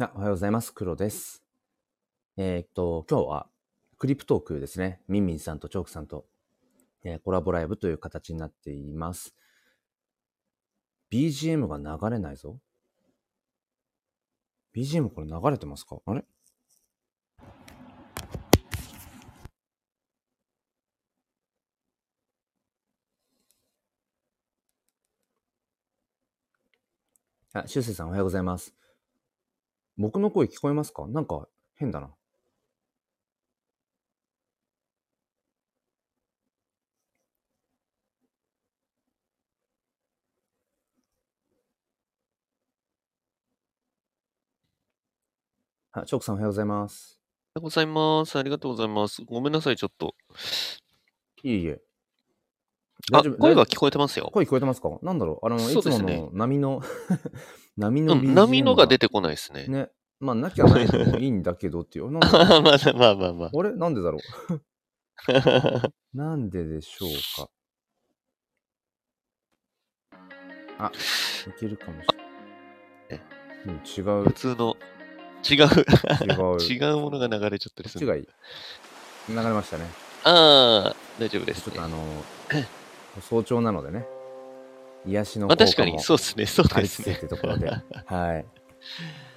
あおはようございます。黒です。えーっと、今日はクリプトークですね。ミンミンさんとチョークさんと、えーコラボライブという形になっています。BGM が流れないぞ。BGM これ流れてますか？あれ？あ、シュウセイさんおはようございます。僕の声聞こえますか？なんか変だな。あ、チョークさんおはようございます。おはようございます。ありがとうございます。ごめんなさい、ちょっと。いえいえ。あ、大丈夫？声が聞こえてますよ夫。声聞こえてますか？なんだろう？あの、いつもの波の、波のう BGM ん、波のが出てこないですね。ね。まあ、なきゃないでもいいんだけどっていう。まあまあまあまあまあれ？なんでだろう？あ。なんででしょうか？あ、いけるかもしれない。うん、違う普。通の、違う、違う。違うものが流れちゃったりする。こっちがいい。流れましたね。ああ、大丈夫ですねちょっとあ。の、早朝なのでね。癒しのまあ効果も確かに、そうですね、そうですね。てところで。はい。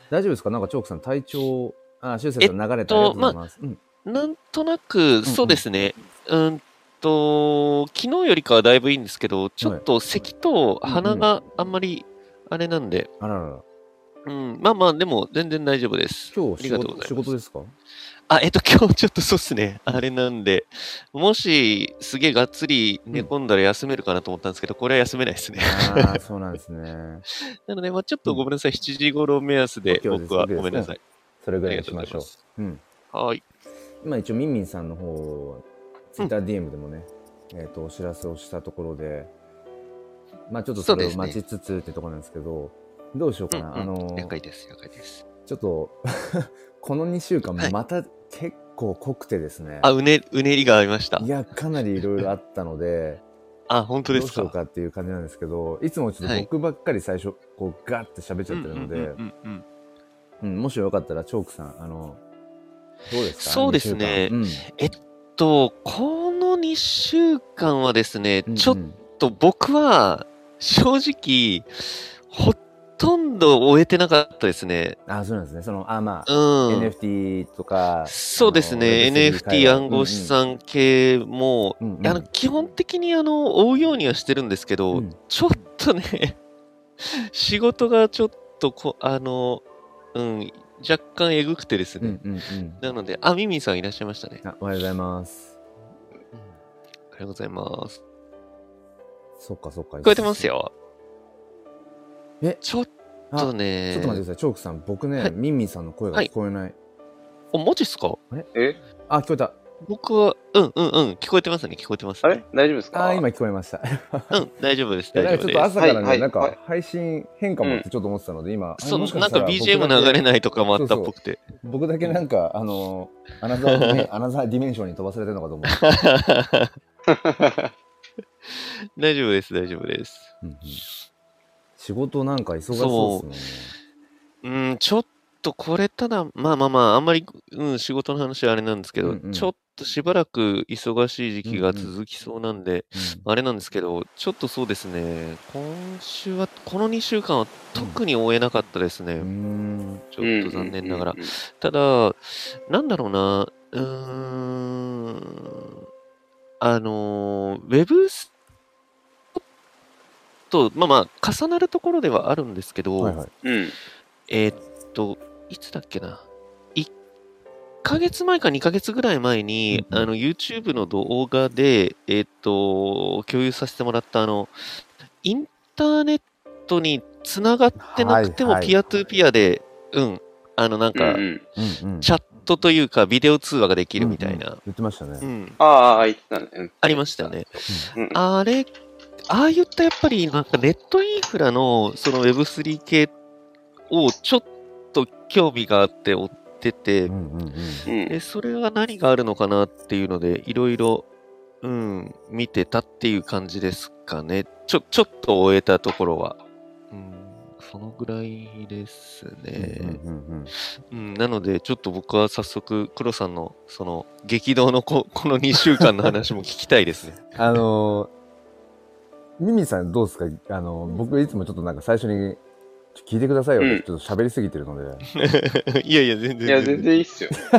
大丈夫ですか？なんかチョークさん体調、あ、シュウセイさん流れてありがとます。うん。なんとなく、そうですね。うんと、昨日よりかはだいぶいいんですけど、ちょっと咳と鼻があんまり、あれなんで、あららら。うん、まあまあ、でも全然大丈夫です。今日仕事仕事ですか？あ、えっと、今日ちょっとそうっすね。あれなんで、もし、すげえがっつり寝込んだら休めるかなと思ったんですけど、これは休めないですね。ああ、そうなんですね。なので、まあちょっとごめんなさい。7時頃目安で、僕はごめんなさい。それぐらいにしましょうとうん。はい。今一応ミンミンさんの方、TwitterDM でもね、えっ、と、お知らせをしたところで、まあちょっとそれを待ちつつってところなんですけど、どうしようかな。うんうんあの了解です。了解です。ちょっと、この2週間はいまた結構濃くてですね。あ、うね、うねりがありましたい。や、かなりいろいろあったので、あ、本当どうですか？しようかっていう感じなんですけど、いつもちょっとはい僕ばっかり最初、こうガーって喋っちゃってるので、うんうんうんうんうんもしよかったらチョークさん、あの、どうですか？そうですね二週えっと、この2週間はですね、間うんちょっと僕は、正直、ほとんど終えてなかったですね。うんあ、そうなんですね。その、あ、まあ、うん。NFT とか、そうですね、あの Web3 界 NFT 隈暗号資産系も、うんうんあの基本的にあの追うようにはしてるんですけど、うんちょっとね、仕事がちょっとこ、あの、うん、若干えぐくてですね。うんうんうん。なので、あ、ミミンさんいらっしゃいましたね。あおはようございます。おはようございます。そっかそっか。聞こえてますよ。え？ちょっあとね、ちょっと待ってください。チョークさん、僕ね、はいミンミンさんの声が聞こえない。お、マジっすか？え？あ、聞こえた。僕は、うんうんうん、聞こえてますね、聞こえてます、ね。あれ？大丈夫ですか？あ、今聞こえました。いうん、大丈夫です、やなんかちょっと大丈夫です。朝からね、はいはいなんかはい配信変かもってちょっと思ってたので、今、そう、もしなんか BGM 流れないとかもあったっぽくて。僕だけなんか、あの、 another dimen another dimension に飛ばされてるのかと思って。大丈夫です、大丈夫です。うんうん仕事なんか忙しそうですうん、ちょっとこれただ、まあまあまあ、あんまり、うん、仕事の話はあれなんですけど、うんうんちょっとしばらく忙しい時期が続きそうなんで、もんね。あれなんですけど、ちょっとそうですね、今週は、この2週間は特に終えなかったですね。うん。ちょっと残念ながらうん。うんうんただ、なんだろうな、うーん、あの、ウェブスと、まあまあ、重なるところではあるんですけど、はいはい。うん。えーっと、いつだっけな。1ヶ月前か2ヶ月ぐらい前に、うんうんあの、YouTube の動画で、えーっと、共有させてもらった、あの、インターネットにつながってなくても、はいはいピアトゥーピアで、うん、あの、なんか、うん。チャットというか、ビデオ通話ができるみたいうんうんな、言ってましたね。うん、ああ、言ってたね。うんありましたよね。うんあれ、ああいったやっぱりなんかネットインフラのその Web3 系をちょっと興味があって追ってて、うんうんうん。うんでそれは何があるのかなっていうので、いろいろ、うん、見てたっていう感じですかね。ちょ、ちょっと終えたところは。うん、そのぐらいですね。うんうんうんうん、なので、ちょっと僕は早速、黒さんの、その、激動のここの2週間の話も聞きたいですね。あのー、ミミさんどうですか？あのー、僕いつもちょっとなんか最初に、聞いてくださいよって、うんちょっと喋りすぎてるので。いやいや、全然。いや、全然いいっすよ。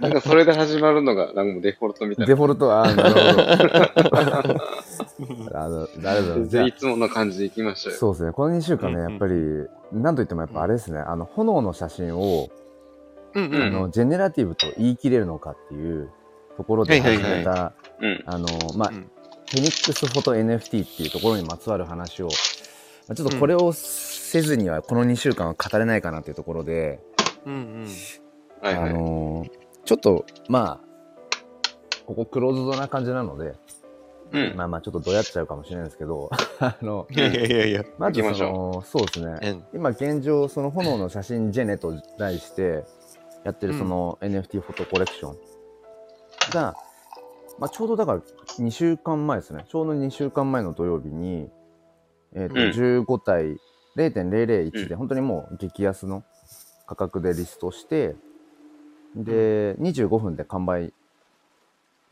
なんかそれで始まるのが、なんかもうデフォルトみたいな。デフォルト？は、あーなるほど。あの、ありがとうございつもの感じで行きましたよ。そうですね。この2週間ね、うんうんやっぱり、なんといってもやっぱあれですね、あの、炎の写真を、うんうんあの、ジェネラティブと言い切れるのかっていうところで始めた、うん。あの、まあ、うんフェニックスフォト NFT っていうところにまつわる話を、まあちょっとこれをせずにはこの2週間は語れないかなっていうところで。あのーちょっと、まあ、ここクローズドな感じなので、うん。まあまあちょっとどうやっちゃうかもしれないですけど、あの、いやいやいやいや。まずその、そうですね。うん今現状、その炎の写真ジェネと題してやってるその NFT フォトコレクションが、まあ、ちょうどだから2週間前ですね。ちょうど2週間前の土曜日に、えっ、と、うん15体0.001で本当にもう激安の価格でリストして、で、25分で完売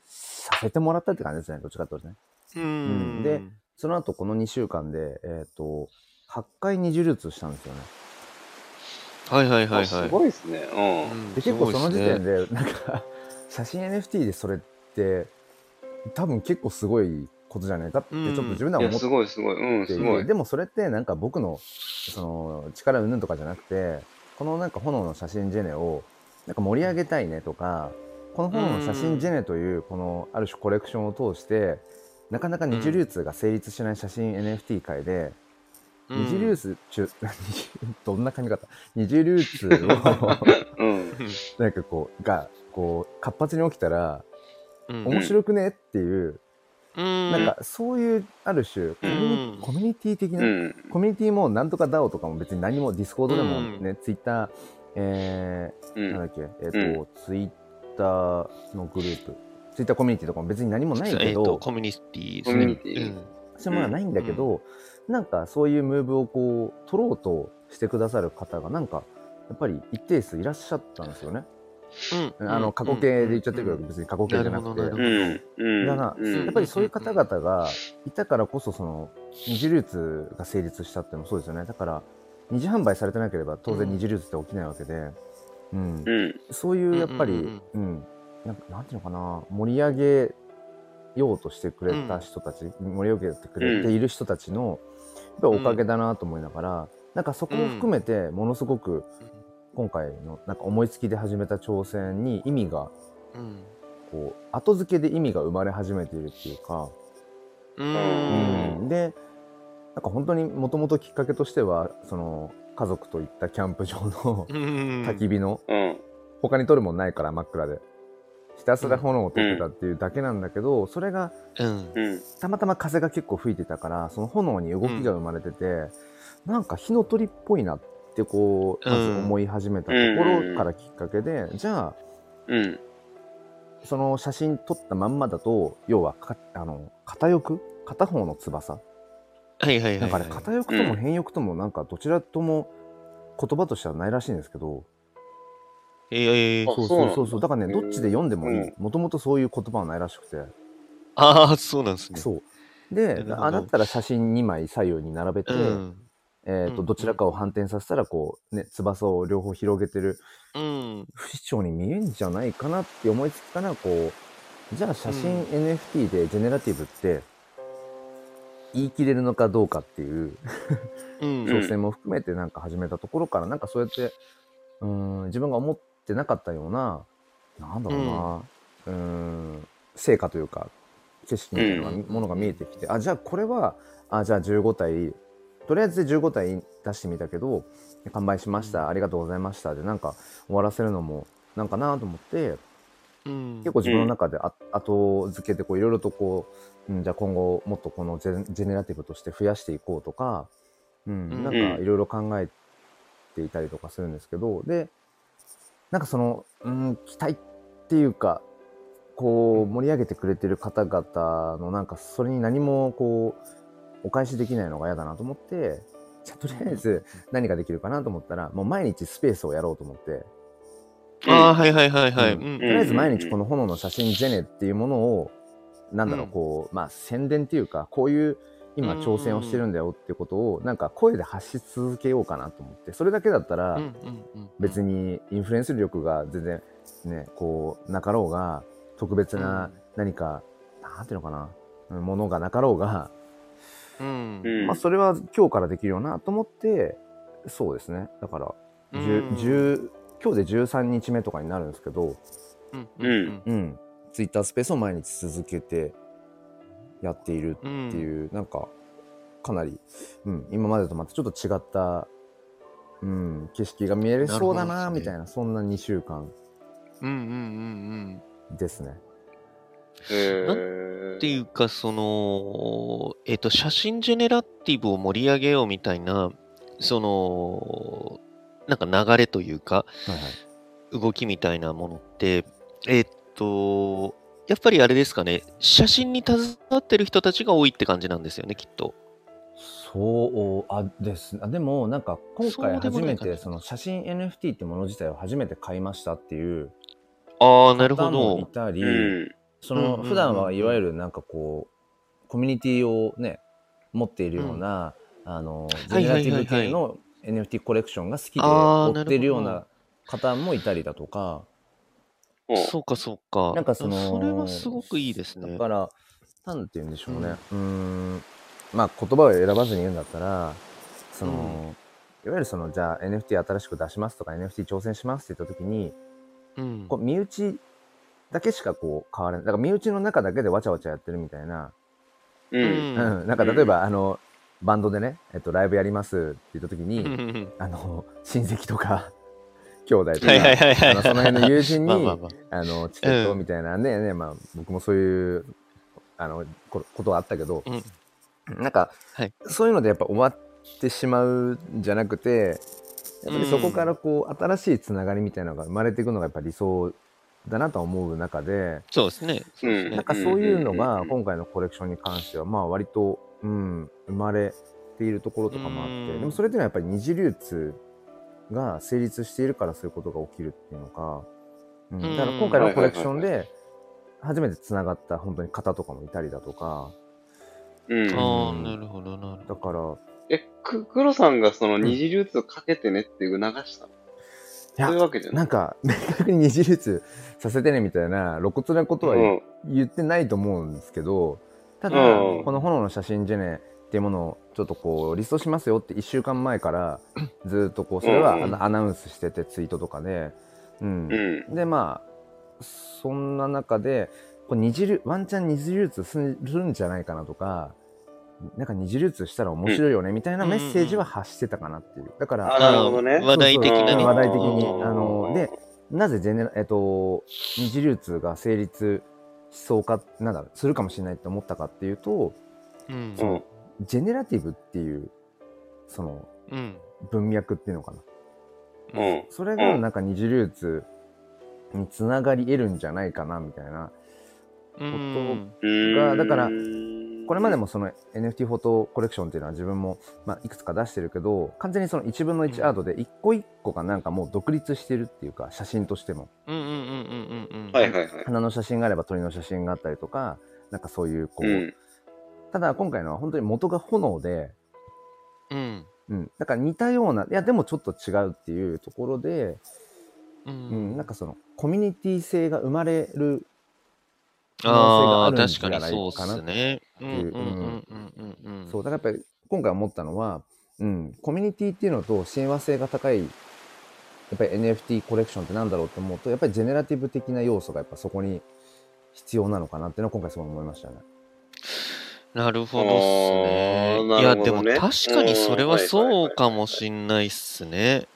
させてもらったって感じですね。どっちかっていうとね。うん。でその後この2週間で、えっ、と、8回二次流通したんですよね。はいはいはいはい。あすごいですね。ううんで結構その時点で。でなんか写真 NFT でそれって多分結構すごいことじゃないかってちょっと自分では思っすごいすごい。うん、すごい。でもそれってなんか僕のその力云々とかじゃなくてこのなんか炎の写真ジェネをなんか盛り上げたいねとかこの炎の写真ジェネというこのある種コレクションを通してなかなか二次流通が成立しない写真 NFT 界で、二次流通中 どんな髪型？二次流通をうん。なんかこうがこう活発に起きたらうん面白くねっていう、うん。なんかそういうある種コミュニ,、うんコミュニティ的な、うん。コミュニティもなんとか DAO とかも別に何もディスコードでもうんね、ツイッターえー、うん。なんだっけえっ、と、ツイッターのグループツイッターコミュニティとかも別に何もないけえっと、ど、コミュニティですコミュニね。ティそういうものはないんだけど、なんかそういうムーブをこう取ろうとしてくださる方がなんかやっぱり一定数いらっしゃったんですよね。うん。あの過去形で言っちゃってるけど、別に過去形じゃなくて。だから、うん。やっぱりそういう方々がいたからこそその二次流通が成立したっていうのもそうですよね。だから二次販売されてなければ当然二次流通って起きないわけで、うん。うん。そういうやっぱり、ううんん。なん。かなんていうのかな。盛り上げようとしてくれた人たち、盛り上げてくれている人たちの、やっぱりおかげだなと思いながら、なんかそこも含めてものすごく今回のなんか思いつきで始めた挑戦に意味がうん。こう後付けで意味が生まれ始めているっていうか、う。うんうんでなんか本当にもともときっかけとしてはその家族と行ったキャンプ場のうん。焚き火の、うん。他に撮るもんないから真っ暗でひたすら炎を撮ってたっていうだけなんだけど、それが。たまたま風が結構吹いてたからその炎に動きが生まれてて、なんか火の鳥っぽいなってこうまず思い始めたところからきっかけで、じゃあうん。その写真撮ったまんまだと要はかあの片翼？片方の翼？はいはいはい。なんかね片翼とも変翼ともなんかどちらとも言葉としてはないらしいんですけど、ええあそうそうそうそう。だ。からねどっちで読んでもいい。うん。もともとそういう言葉はないらしくて、ああ、そうなんですね。そう。であだったら写真2枚左右に並べて、うん。えーとうんどちらかを反転させたらこう、ね、翼を両方広げてるうん。不死鳥に見えんじゃないかなって思いつきからこうじゃあ写真うん NFT でジェネラティブって言い切れるのかどうかっていううん。挑戦も含めてなんか始めたところからなんかそうやってうーん自分が思ってなかったようななんだろうなうーん成果というか景色みたいなものが見えてきてあじゃあこれはあじゃあ15体とりあえずで15体出してみたけど完売しましたありがとうございましたでなんか終わらせるのもなんかなと思ってうん。結構自分の中であ後付けでこういろいろとこう、うん、じゃあ今後もっとこのジェジェネラティブとして増やしていこうとか、うん、うん。なんかいろいろ考えていたりとかするんですけどでなんかその、うん、期待っていうかこう盛り上げてくれてる方々のなんかそれに何もこうお返しできないのが嫌だなと思ってじゃあとりあえず何ができるかなと思ったらもう毎日スペースをやろうと思って。ああ、はいはいはいはい。ううん。とりあえず毎日この炎の写真ジェネっていうものをなんだろううん。こうまあ宣伝っていうかこういう今挑戦をしてるんだよってことをなんか声で発し続けようかなと思ってそれだけだったら、別にインフルエンス力が全然ねこうなかろうが特別な何か、なんていうのかなうんものがなかろうが、うん。うん。まあ、それは今日からできるよなと思ってそうですね。だから、うん。10 10今日で13日目とかになるんですけど、うん。うん。うん、ツイッタースペースを毎日続けてやっているうんうんっていう、なんかかなり、うん、今までとまたちょっと違った、うん、景色が見えれそうだなみたいなそんな2週間うんうんうんうん。ですね。へなーっていうか、その、えっ、と、写真ジェネラティブを盛り上げようみたいな、その、なんか流れというか、はいはい動きみたいなものって、えっ、と、やっぱりあれですかね、写真に携わってる人たちが多いって感じなんですよね、きっと。そうあですあでもなんか今回初めてその写真 NFT ってもの自体を初めて買いましたっていうああ、なるほ方もいど。たり、うん。そうんうんうんうん。の普段はいわゆるなんかこうコミュニティをね持っているような、あのジはいェネラティブ系の NFT コレクションが好きで追ってるような方もいたりだとか。そうか、そうか。なんかそのそれはすごくいいですね。だ。からなんて言うんでしょうね。うーん。まあ言葉を選ばずに言うんだったらその、うん。いわゆるそのじゃあ NFT 新しく出しますとか NFT 挑戦しますって言った時にうん。こう身内だけしかこう変わらない。だから身内の中だけでわちゃわちゃやってるみたいな。う。うん。ん。うん、なんか例えば、あのバンドでね、えっと、ライブやりますって言った時に、うん。うんあの親戚とか 兄弟とか、その辺の友人にまあまあまあ。あのチケットうんみたいなね,、ねまあ、僕もそういうあのこことはあったけど、なんか、はい。そういうのでやっぱ終わってしまうんじゃなくてやっぱりそこからこう、新しいつながりみたいなのが生まれていくのがやっぱ理想だなとは思う中で。そうですね。そうですうんね。なんかそういうのがうん今回のコレクションに関してはまあ割と、うん、生まれているところとかもあってうん。でもそれっていうのはやっぱり二次流通が成立しているからそういうことが起きるっていうのか、うん、うん。だから今回のコレクションで初めてつながった本当に方とかもいたりだとか。うん。ああ、うん。なるほど、なるほど。だからえ、く、黒さんがその二次流通かけてねって促したの、そういうわけじゃな。ないんか明確に二次流通させてねみたいな露骨なことは言ってないと思うんですけどただ、うん。この炎の写真ジェネっていうものをちょっとこうリストしますよって1週間前からずっとこうそれはアナウンスしててツイートとかで、うん。うん。でまあそんな中でこれ二次流ワンチャン二次流通するんじゃないかなとかなんか二次流通したら面白いよねみたいなメッセージは発してたかなっていうだから、あ、なるほどね。話題的な話題的にうんあのでなぜジェネラ、えっと、二次流通が成立しそうかなんだろうするかもしれないって思ったかっていうとうんう。ん。ジェネラティブっていうそのうん。文脈っていうのかなうん。それがなんか二次流通につながり得るんじゃないかなみたいなうん。うんがだからこれまでもその NFT フォトコレクションっていうのは自分も、まあ、いくつか出してるけど完全にその1分の1アートで一個一個がなんかもう独立してるっていうか写真としてもうんうんうんうんうんうん。はいはいはい。花の写真があれば鳥の写真があったりとかなんかそういうこう、うん。ただ今回のは本当に元が炎で、うん。うん、だから似たようないやでもちょっと違うっていうところで、ううん、なんかそのコミュニティ性が生まれる可能性があるんじゃない確かにそうかなね。うんうんいううんうんうんうん。そうだからやっぱり今回思ったのは、うん、コミュニティっていうのと親和性が高いやっぱり NFT コレクションってなんだろうって思うとやっぱりジェネラティブ的な要素がやっぱそこに必要なのかなっていうのは今回すごい思いましたね。なるほどっすね。あーいや、でも確かにそれはそうかもしんないっすね。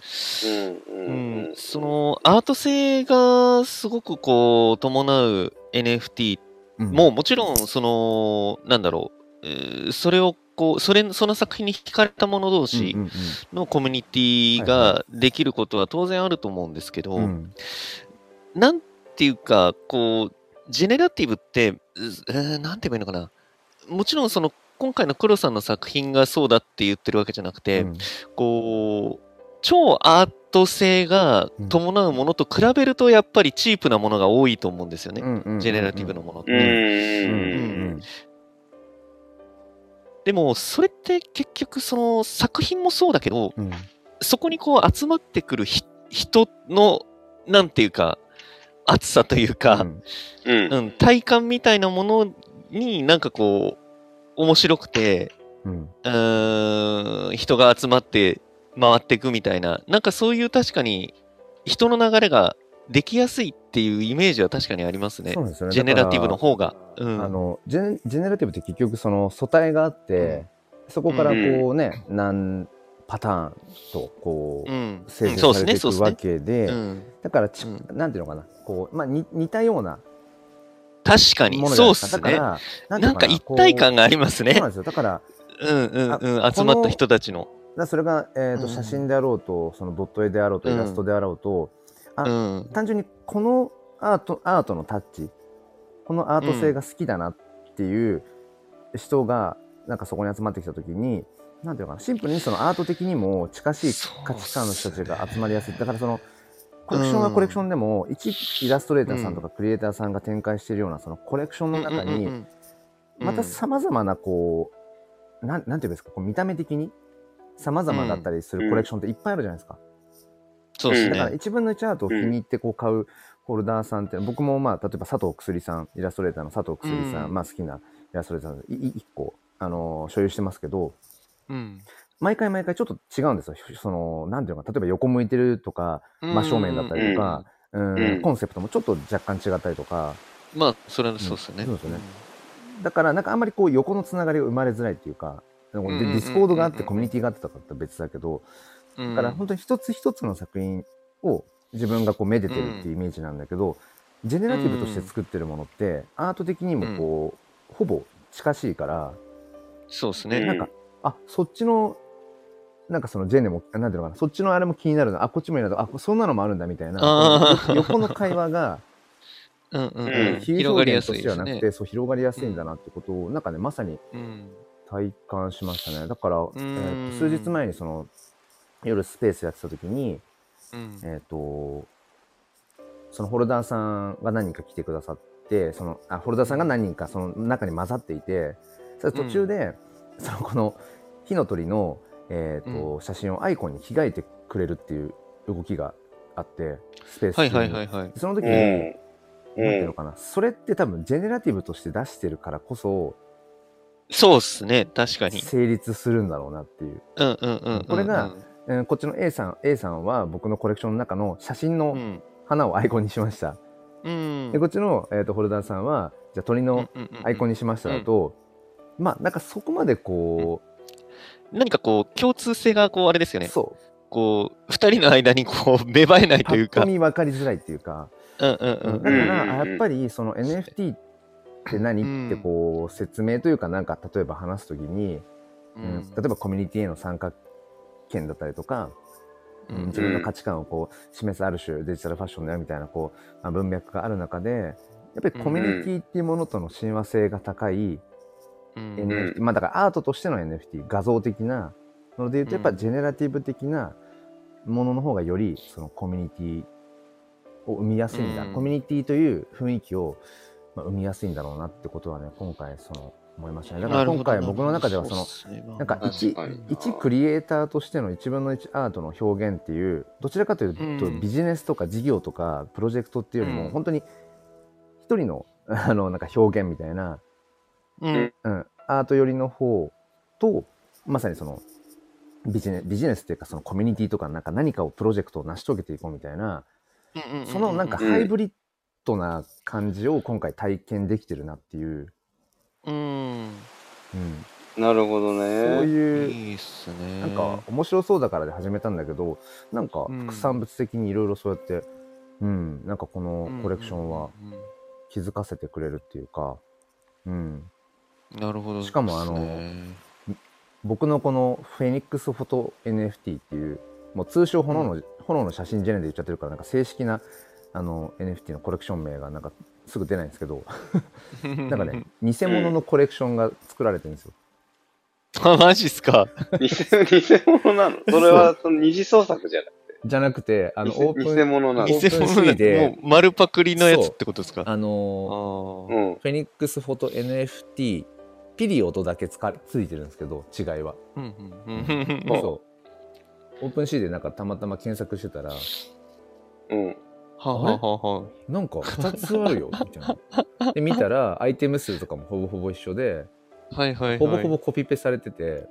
うん。ううんん。そ、の、アート性がすごくこう、伴う NFT うん。も、もちろん、その、なんだろう、えーそれをこう、それ、その作品に惹かれた者同士のコミュニティができることは当然あると思うんですけど、なんていうか、こう、ジェネラティブって、うえーなんて言えばいいのかな。もちろんその今回の黒さんの作品がそうだって言ってるわけじゃなくて、うん。こう、超アート性が伴うものと比べると、やっぱりチープなものが多いと思うんですよね。うんうんジェネラティブのものって。うん。うんうんでも、それって結局、その作品もそうだけど、うんそこにこう集まってくるひ人の、なんていうか、熱さというか、うん。うん、体感みたいなものになんかこう、面白くて、うんん、人が集まって回っていくみたいな、なんかそういう確かに人の流れができやすいっていうイメージは確かにありますねそう。ですよねジェネラティブの方が。うん。らあのジェネジェネラティブって結局その素体があって、そこからこうね、何パターンとこう、成そうされていくわけで、うん。だからち、うなんていうのかなこう、まあ、に似たような確かにそいうですかっすね。なんか一体感ががありますねそうなん。ですよだからうんうんうん。あ集まった人たちの。だそれが、えーとうん。写真であろうとそのドット絵であろうとうん。イラストであろうと、あうん。単純にこのアートアートのタッチこのアート性が好きだなっていう人がなんかそこに集まってきた時になんていうのかなシンプルにそのアート的にも近しい価値観の人たちが集まりやすい。だからそのコレクションはコレクションでも、一イラストレーターさんとかクリエイターさんが展開しているようなそのコレクションの中に、うんうんうんまたさまざまなこうなんなんていうんですかこう見た目的にさまざまだったりするコレクションっていっぱいあるじゃないですか。そうですだからね。1分の1アートを気に入ってこう買うホルダーさんって、僕もまあ例えば佐藤くすりさんイラストレーターの佐藤くすりさん、うん。まあ好きなイラストレーターいい1個、あのー所有してますけどうん。毎回毎回ちょっと違うんですよ。そのなんていうのか例えば横向いてるとか真正面だったりとか、うん。うん。コンセプトもちょっと若干違ったりとか。まあ、それはそうですよね。うんそうですよね。だからなんかあんまりこう横のつながりが生まれづらいっていうかでうんうんうんうんディスコードがあってコミュニティがあってとかって別だけど、うん。だから本当に一つ一つの作品を自分がこうめでてるっていうイメージなんだけど、ジェネラティブとして作ってるものってアート的にもこう、ほぼ近しいからそうですね。うんなんか、あそっちのなんかそのジェネもなんていうのかなそっちのあれも気になるなあこっちもいいなとあそんなのもあるんだみたいな横の会話がうんうん広がりやすいですねしてはなくて、。そう広がりやすいんだなってことを、なんかねまさにうん。体感しましたね。だから、えん。ーと数日前にその夜スペースやってた時にうん。えっ、とそのホルダーさんが何人か来てくださってそのあホルダーさんが何人かその中に混ざっていてそれ途中で、そのこの火の鳥の、えーと写真をアイコンに着替えてくれるっていう動きがあってスペースはいはいはいはい。その時に、うん。なんていうのかな。それって多分ジェネラティブとして出してるからこそそうっすね。確かに。成立するんだろうなっていう、うんうんうんうん。これがえーこっちの A さん A さんは僕のコレクションの中の写真のうん。花をアイコンにしました、うん。でこっちの、えー、とホルダーさんはじゃあ鳥のアイコンに。にしましただと、まあなんかそこまでこ何かこう、共通性がこう、あれですよう、ね。そうこう、二人の間にこう、芽生えないというか。と見分かりづらいっていうか、うんうんうんだから、やっぱりその NFT って何、うん。ってこう説明というかなんか例えば話すときに、ううんん。例えばコミュニティへの参加権だったりとか、うん。自分の価値観をこう示すある種デジタルファッションだよみたいなこう、まあ、文脈がある中でやっぱりコミュニティっていうものとの親和性が高い、うん。NFT まあだからアートとしての NFT 画像的なので言うとやっぱジェネラティブ的なものの方がよりそのコミュニティを生みやすいんだ、うん。コミュニティという雰囲気を、まあ、生みやすいんだろうなってことはね今回その思いましたね。だから今回僕の中ではそのなんか確一一クリエイターとしての1分の1アートの表現っていうどちらかというと、うん。ビジネスとか事業とかプロジェクトっていうよりも、うん。本当に一人の あのなんか表現みたいな、うん。うん、アート寄りの方とまさにそのビジネビジネスっていうかそのコミュニティとかなんか何かをプロジェクトを成し遂げていこうみたいなそのなんかうんハイブリッドな感じを今回体験できてるなっていう、うん。うん、なるほどそうね。いういいっすね。なんか面白そうだからで始めたんだけどなんかうん副産物的にいろいろそうやって、うん、なんかこのコレクションはうんうんうん気づかせてくれるっていうか、うん、うんなるほど。しかもあの僕のこのフェニックスフォト NFT っていうもう通称炎の,、炎の写真ジェネで言っちゃってるからなんか正式なあの NFT のコレクション名がなんかすぐ出ないんですけど なんかね偽物のコレクションが作られてるんですよ。あ、マジっすか？偽偽物なの？それはその二次創作じゃなくて？じゃなくてあの偽オープン偽物なの？偽物でもう丸パクリのやつってことですか？ああのーーうん。フェニックスフォト NFT ピリオドだけつかついてるんですけど違いはうんうんうんうんそうオープン C でなんかたまたま検索してたらうん。はあはあはあはなんか2つあるよ みたいなで見たらアイテム数とかもほぼほぼ一緒であはいはいはい。ほぼほぼコピペされてて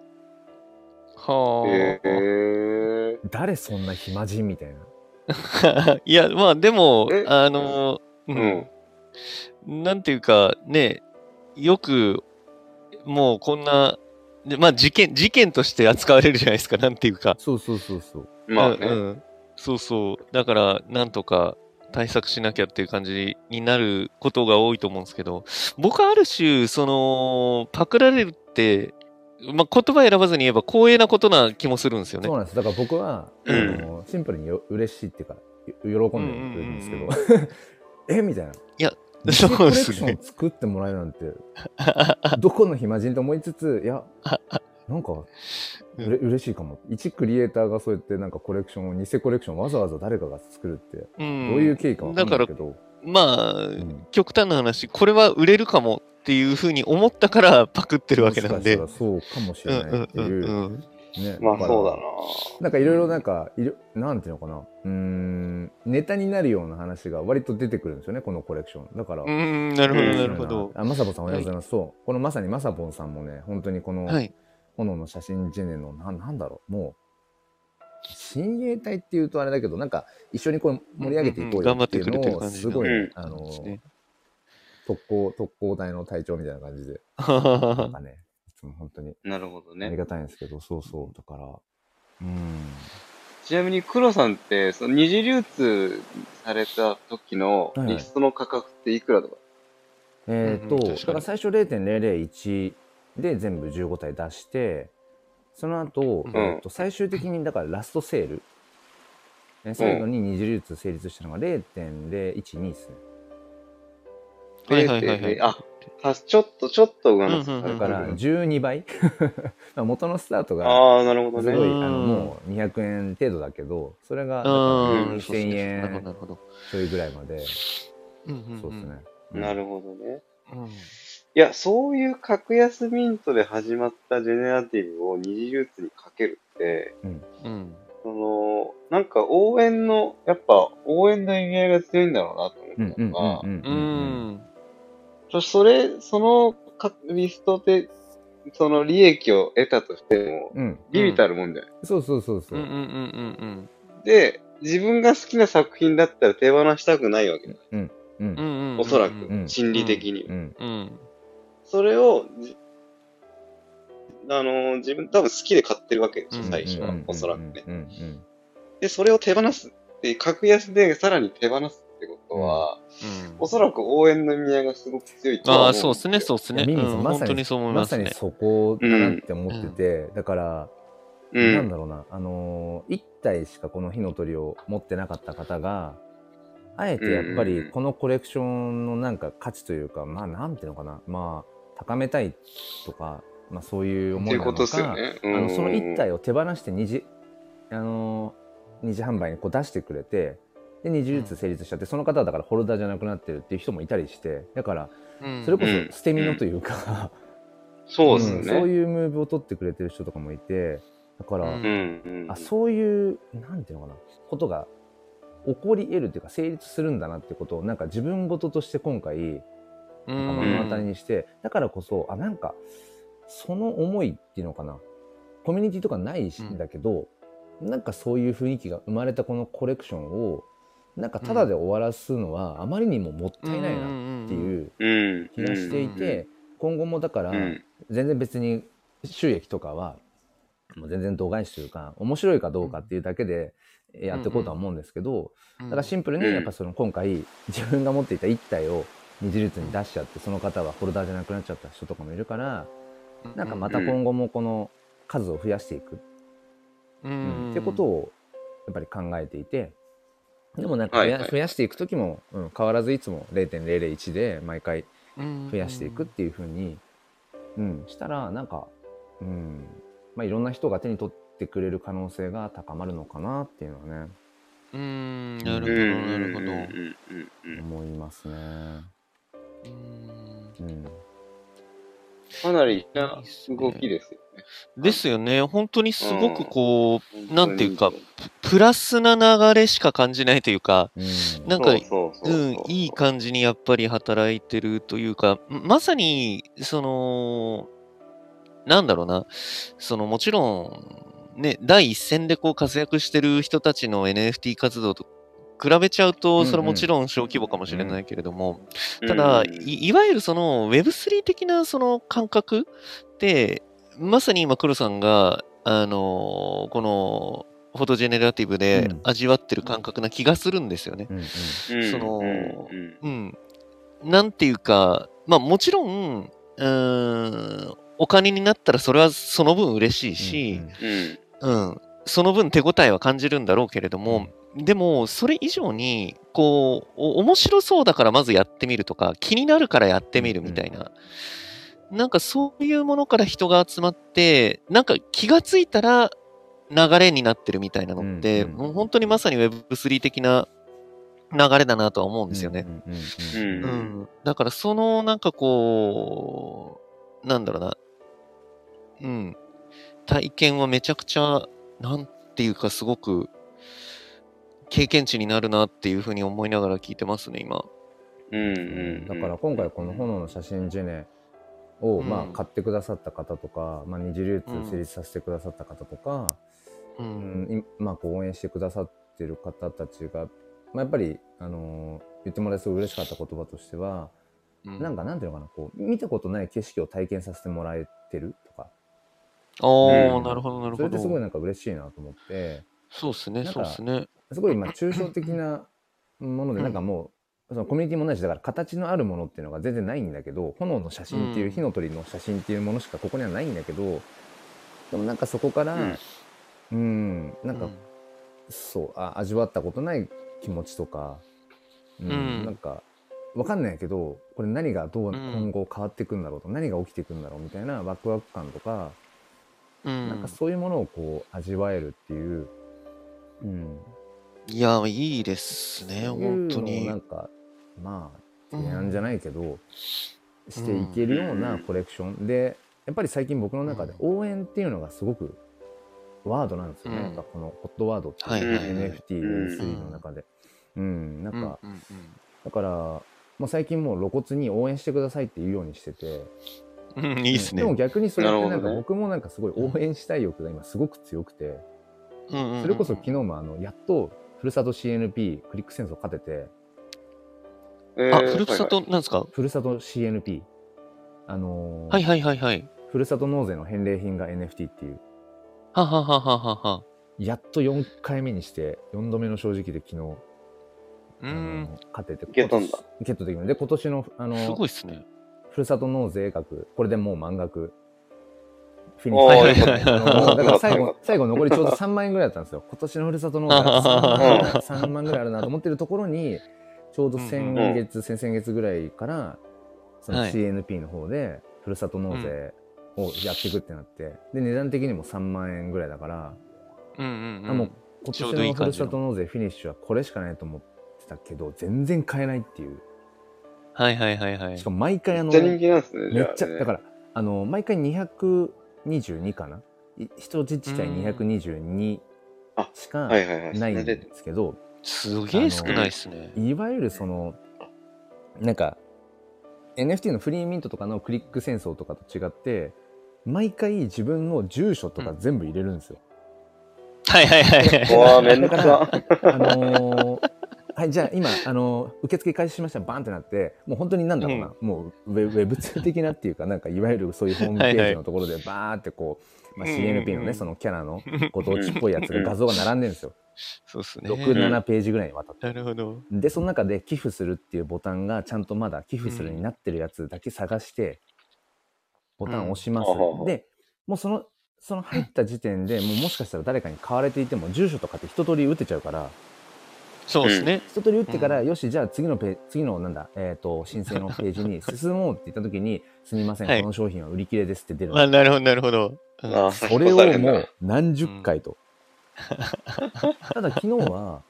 はあ。へえ。誰そんな暇人みたいな いや、まあでもえ、あの、ううんん。なんていうか、ね、よく、もうこんな、でまあ事件、事件として扱われるじゃないですか、なんていうか。そうそうそうそうまあね。うんうんそうそう。だから、なんとか対策しなきゃっていう感じになることが多いと思うんですけど、僕はある種、その、パクられるって、まあ、言葉選ばずに言えば光栄なことな気もするんですよね。そう。なんです。だから僕は、うん。シンプルによ嬉しいっていうかよ喜んでるんですけど、え？みたいな。そうコレクですねション。作ってもらえるなんて どこの暇人と思いつついやなんかうれ嬉しいかも。一クリエイターがそうやってなんかコレクションを偽コレクションをわざわざ誰かが作るってどどういう経緯かわかんないけど、まあ、うん。極端な話、これは売れるかもっていうふうに思ったからパクってるわけなんで。もしかしたらそうかもしれないっていう。う、んうん。ねまあそうだな。なんかいろいろなんかいろなんていうのかな。うーんネタになるような話が割と出てくるんですよねこのコレクション。だから、うーん、なるほど、うん。なるほど。あまさぼさんおはようございます、そう。このまさにまさぼんさんもね本当にこのはい。炎の写真ジェネのなんなんだろう。もう親衛隊っていうとあれだけどなんか一緒にこう盛り上げていこうよっていうのを感じのすごい、うん。あのですね。特攻特攻隊の隊長みたいな感じで。なんかねいつも本当になるほどありね。がたいんですけどそうそうだから。うん。ちなみに黒さんって、その二次流通された時のはいはい。リストの価格っていくらとか、えっ、と、うんうん。確かに。だから最初0.001で全部15体出してその後、うん。えー、と最終的にだからラストセール、ね最後に二次流通成立したのが0.012ですね。はいはいはいはい。あ、たちょっと、ちょっと上乗せだからうん12倍。まあ元のスタートがああ、なるほどすごい、あのもう200円程度だけどそれがだからうん、2000なるほど、な円るほど。ちょいぐらいまで。そうですね、なるほどね。うんいや、そういう格安ミントで始まったジェネラティブを二次流通にかけるって、うん。その、なんか応援の、やっぱ応援の意味合いが強いんだろうなとうんうん思ったのが、うんうんううんん。そそれ、そのかリストで、その利益を得たとしても、うんビビたるもんじゃない？そうそうそうそううんうんうんうんで、自分が好きな作品だったら手放したくないわけだ。うんうん。うんうんうん。おそらく、うん心理的に。うんうん。それを、じあのー自分多分好きで買ってるわけですよ、うん最初はうんうん。おそらくね。うんうんで、それを手放すって、格安でさらに手放すってことは、おそらく応援の意味合いがすごく強いとは思ああ、そうですね、そうですね。ミミさんうんまさに本当にそう思いまますね。さにそこだなって思ってて、だから、うん。なんだろうなあのー、1体しかこの火の鳥を持ってなかった方があえてやっぱりこのコレクションのなんか価値というか、まあなんていうのかなまあ高めたいとか、まあ、そういう思いなのか、ね。あのその1体を。を手放して二次,、あのー二次販売にこう出してくれてで二次流通成立しちゃって、その方はだからホルダーじゃなくなってるっていう人もいたりしてだからうんそれこうんそ捨て身のというか、そうですうんそうね。いうムーブを取ってくれてる人とかもいてだから、うんうんうん。あそういうなんていうのかなことが起こり得るっていうか成立するんだなってことをなんか自分事として今回目の当たりにして、だからこそあなんかその思いっていうのかな。コミュニティとかないしうんだけど、なんかそういう雰囲気が生まれたこのコレクションをなんかただで終わらすのはあまりにももったいないなっていううん。気がしていて、今後もだから、うん。全然別に収益とかはもう全然度外視というか面白いかどうかっていうだけでやっていこうとは思うん。ですけど、だからシンプルにうん。やっぱその今回自分が持っていた1体を二次流通に出しちゃってその方はホルダーじゃなくなっちゃった人とかもいるからなんかまた今後もこの数を増やしていく、ううん。んってことをやっぱり考えていて。でもなんか増や,、はいはい。増やしていく時も、うん、変わらずいつも0.001で毎回増やしていくっていう風に、うん、したらなんか、うんまあ、いろんな人が手に取ってくれる可能性が高まるのかなっていうのはね。うーん、なるほど、うんうんなるほど。うんうんうん思いますね。うーん。うん。かなりな動きですよね。ですよね。本当にすごくこう、本当になんていうか、ププラスな流れしか感じないというか、うん。なんかうん、いい感じにやっぱり働いてるというか、まさに、その、なんだろうな、そのもちろん、ね、第一線でこう活躍してる人たちの NFT 活動と比べちゃうと、んそれはもちろん小規模かもしれないけれども、うんただ、うんいいわゆるその Web3 的なその感覚って、まさに今黒さんが、あのこのフォトジェネラティブでうん。味わってる感覚な気がするんですよね。うんうん。うんそのうん。なんていうか、まあもちろん、うーん、お金になったらそれはその分嬉しいし、うん。うん、その分手応えは感じるんだろうけれども、でも、それ以上に、こう、お面白そうだからまずやってみるとか、気になるからやってみるみたいな、なんかそういうものから人が集まって、なんか気がついたら流れになってるみたいなのって、うんうんもう本当にまさに Web3 的な流れだなとは思うんですよね。うんうんうんうん。だからそのなんかこう、なんだろうな。うん。体験はめちゃくちゃ、なんていうかすごく経験値になるなっていうふうに思いながら聞いてますね、今。うんうんだから今回この炎の写真ジェネを、うんまあ、買ってくださった方とか、まあ、二次流うん通成立させてくださった方とか、う。うんんいまあ、こう応援してくださってる方たちが、まあ、やっぱり、あのー言ってもらえてすごい嬉しかった言葉としては、うんなんかなんていうのかなこう見たことない景色を体験させてもらえてるとかおー、うん。なるほど、なるほそれってすごいど。なんか嬉しいなと思って。そうっすね、そうっすね。すごいまあ抽象的なもので うんなん。かもう、そのコミュニティもないしだから形のあるものっていうのが全然ないんだけど炎の写真っていう、うん火の鳥の写真っていうものしかここにはないんだけどでもなんかそこからうん。うんなんか、うん。そうあ味わったことない気持ちとか、うんうん。なんかわかんないけどこれ何がどううん。今後変わっていくんだろうと、何が起きていくんだろうみたいなワクワク感とか、うん。なんかそういうものをこう味わえるっていう、うん、いや、いいですね、本当に。な。んかまあ提案じゃないけど、していけるようなコレクションでやっぱり最近僕の中で応援っていうのがすごくワードなんですよね、うん。なんかこのホットワードってはいいうはいはい NFT3 の中で。うん、なんか、うんうんだからもう最近もう露骨に応援してくださいって言うようにしてていいっすね。でも逆にそれってなんか僕もなんかすごい応援したい欲が今すごく強くて、それこそ昨日もあのやっとふるさと CNP クリック戦争勝ててあ、えーふるさと、なんですか？ふるさと CNP あのーはいはいはいはい。ふるさと納税の返礼品が NFT っていうはははははは。やっと4回目にして4度目の正直で昨日、うあん。の勝ててゲットんだゲットできるで今年のあのすごいっすね。ふるさと納税額。これでもう満額。フィニおッシュ。だから最後 最後残りちょうど3万円ぐらいだったんですよ。今年のふるさと納税。3万ぐらい3万ぐらいあるなと思ってるところに、ちょうど先月、先々月ぐらいから、そのはい。CNP の方で、ふるさと納税をやっていくってなって、で、値段的にも3万円ぐらいだから、うんうん、うん。あもう今年の。ふるさと納税フィニッシュはこれしかないと思ってたけど、全然買えないっていう。はいはいはいはい。しかも毎回あの、めっちゃ人気なんですね。めっちゃ、ねだから、あの、毎回222かな？い人自治体222あしかはいはいはい。ないんでですけど、すげえ少ないっすね。いわゆるその、なんか、NFT のフリーミントとかのクリック戦争とかと違って、毎回自分の住所とか全部入れるんですよ。はいはいはいはい。うわーめんどくさ。あのーはい、じゃあ今、あのー受付開始しました、バンってなって、もう本当になんだろうな、もうウェウェブ通的なっていうか、なんかいわゆるそういうホームページのところでバーってこう、まあ、うん CNP のね、そのキャラのご当地っぽいやつが画像が並んでるんですよ。そうっすね。6、7ページぐらいにわたって。なるほど。で、その中で寄付するっていうボタンがちゃんとまだ寄付するになってるやつだけ探して、ボタンを押します。うんで、もうその、その入った時点でもうもしかしたら誰かに買われていても住所とかって一通り打てちゃうから、そうですね。一通り打ってから、よし、じゃあ次のペー次のなんだ、えっ、と、申請のページに進もうって言った時に、すみません、はいこの商品は売り切れですって出る。あ、なるほど、なるほど。それをもう何十回と。ただ昨日は、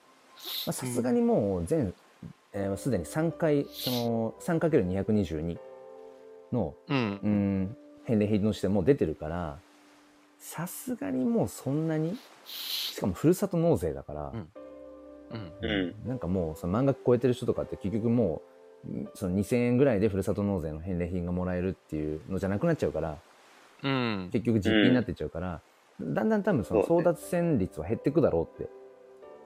まあさすがにもう全、えーすでに3回、その 3×222 の、うんう。ん、返礼品としてもう出てるから、さすがにもうそんなに、しかもふるさと納税だから、うんうん。うん。なんかもうその満額超えてる人とかって結局もうその2000円ぐらいでふるさと納税の返礼品がもらえるっていうのじゃなくなっちゃうからうん。結局実費になってっちゃうから、だんだん多分その争奪戦率は減ってくだろうって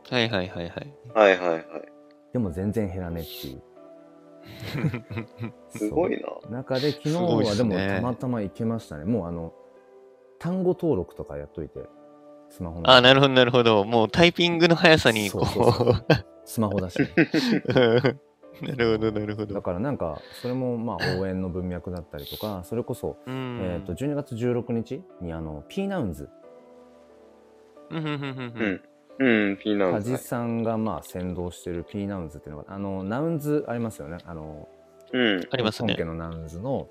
はいはいはいはい。はいはいはい。でも全然減らねえっていう すごいな。中で昨日はでもたまたま行けましたねもうあの単語登録とかやっといてスマホのあ、なるほどなるほど。もうタイピングの速さに、こそうそうそうスマホだし、ね、う。なるほどなるほだど。からなんかそれもまあ応援の文脈だったりとかそれこそうんえー、と12月16日にあの P ナウンズうんうんうんうんううんん。うん、ピーナウンズ。梶さんがまあ先導してる P ナウンズっていうのがあのナウンズありますよねあのうん。ありますね本家のナウンズの、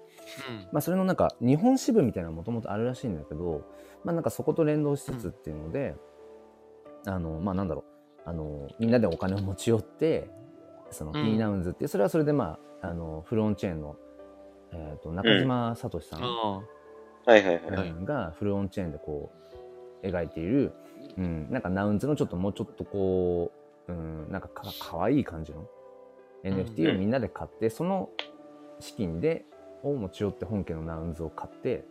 うん。まあ、それのなんか日本支部みたいなのもともとあるらしいんだけど、まあ、なんかそこと連動しつつっていうので、あのまあなんだろう。あのみんなでお金を持ち寄ってそのうん。P ナウンズっていうそれはそれでまああのフルオンチェーンの、えー、と中島聡さん、あはいはいはい。はい。うんがフルオンチェーンでこう描いている、うん、なんかナウンズのちょっともうちょっとこう、うん、なんかかかわいい感じの NFT をみんなで買って、その資金でを持ち寄って本家のナウンズを買って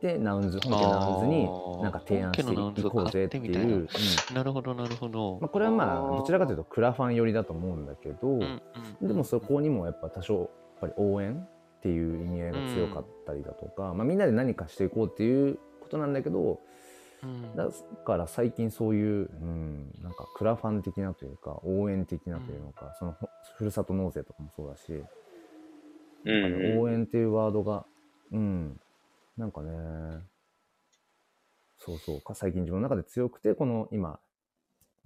でナウンズ本家ナウンズになんか提案していこうぜっていう、な。るほどなるほど。まあ、。これはまあどちらかというとクラファン寄りだと思うんだけど、うんうんでもそこにもやっぱ多少やっぱり応援っていう意味合いが強かったりだとか、まあ、みんなで何かしていこうっていうことなんだけどうん。だから最近そういう、うん、なんかクラファン的なというか応援的なというのか、そのほふるさと納税とかもそうだし、うん応援っていうワードが、うん、なんかね。そうそう。か最近自分の中で強くてこの今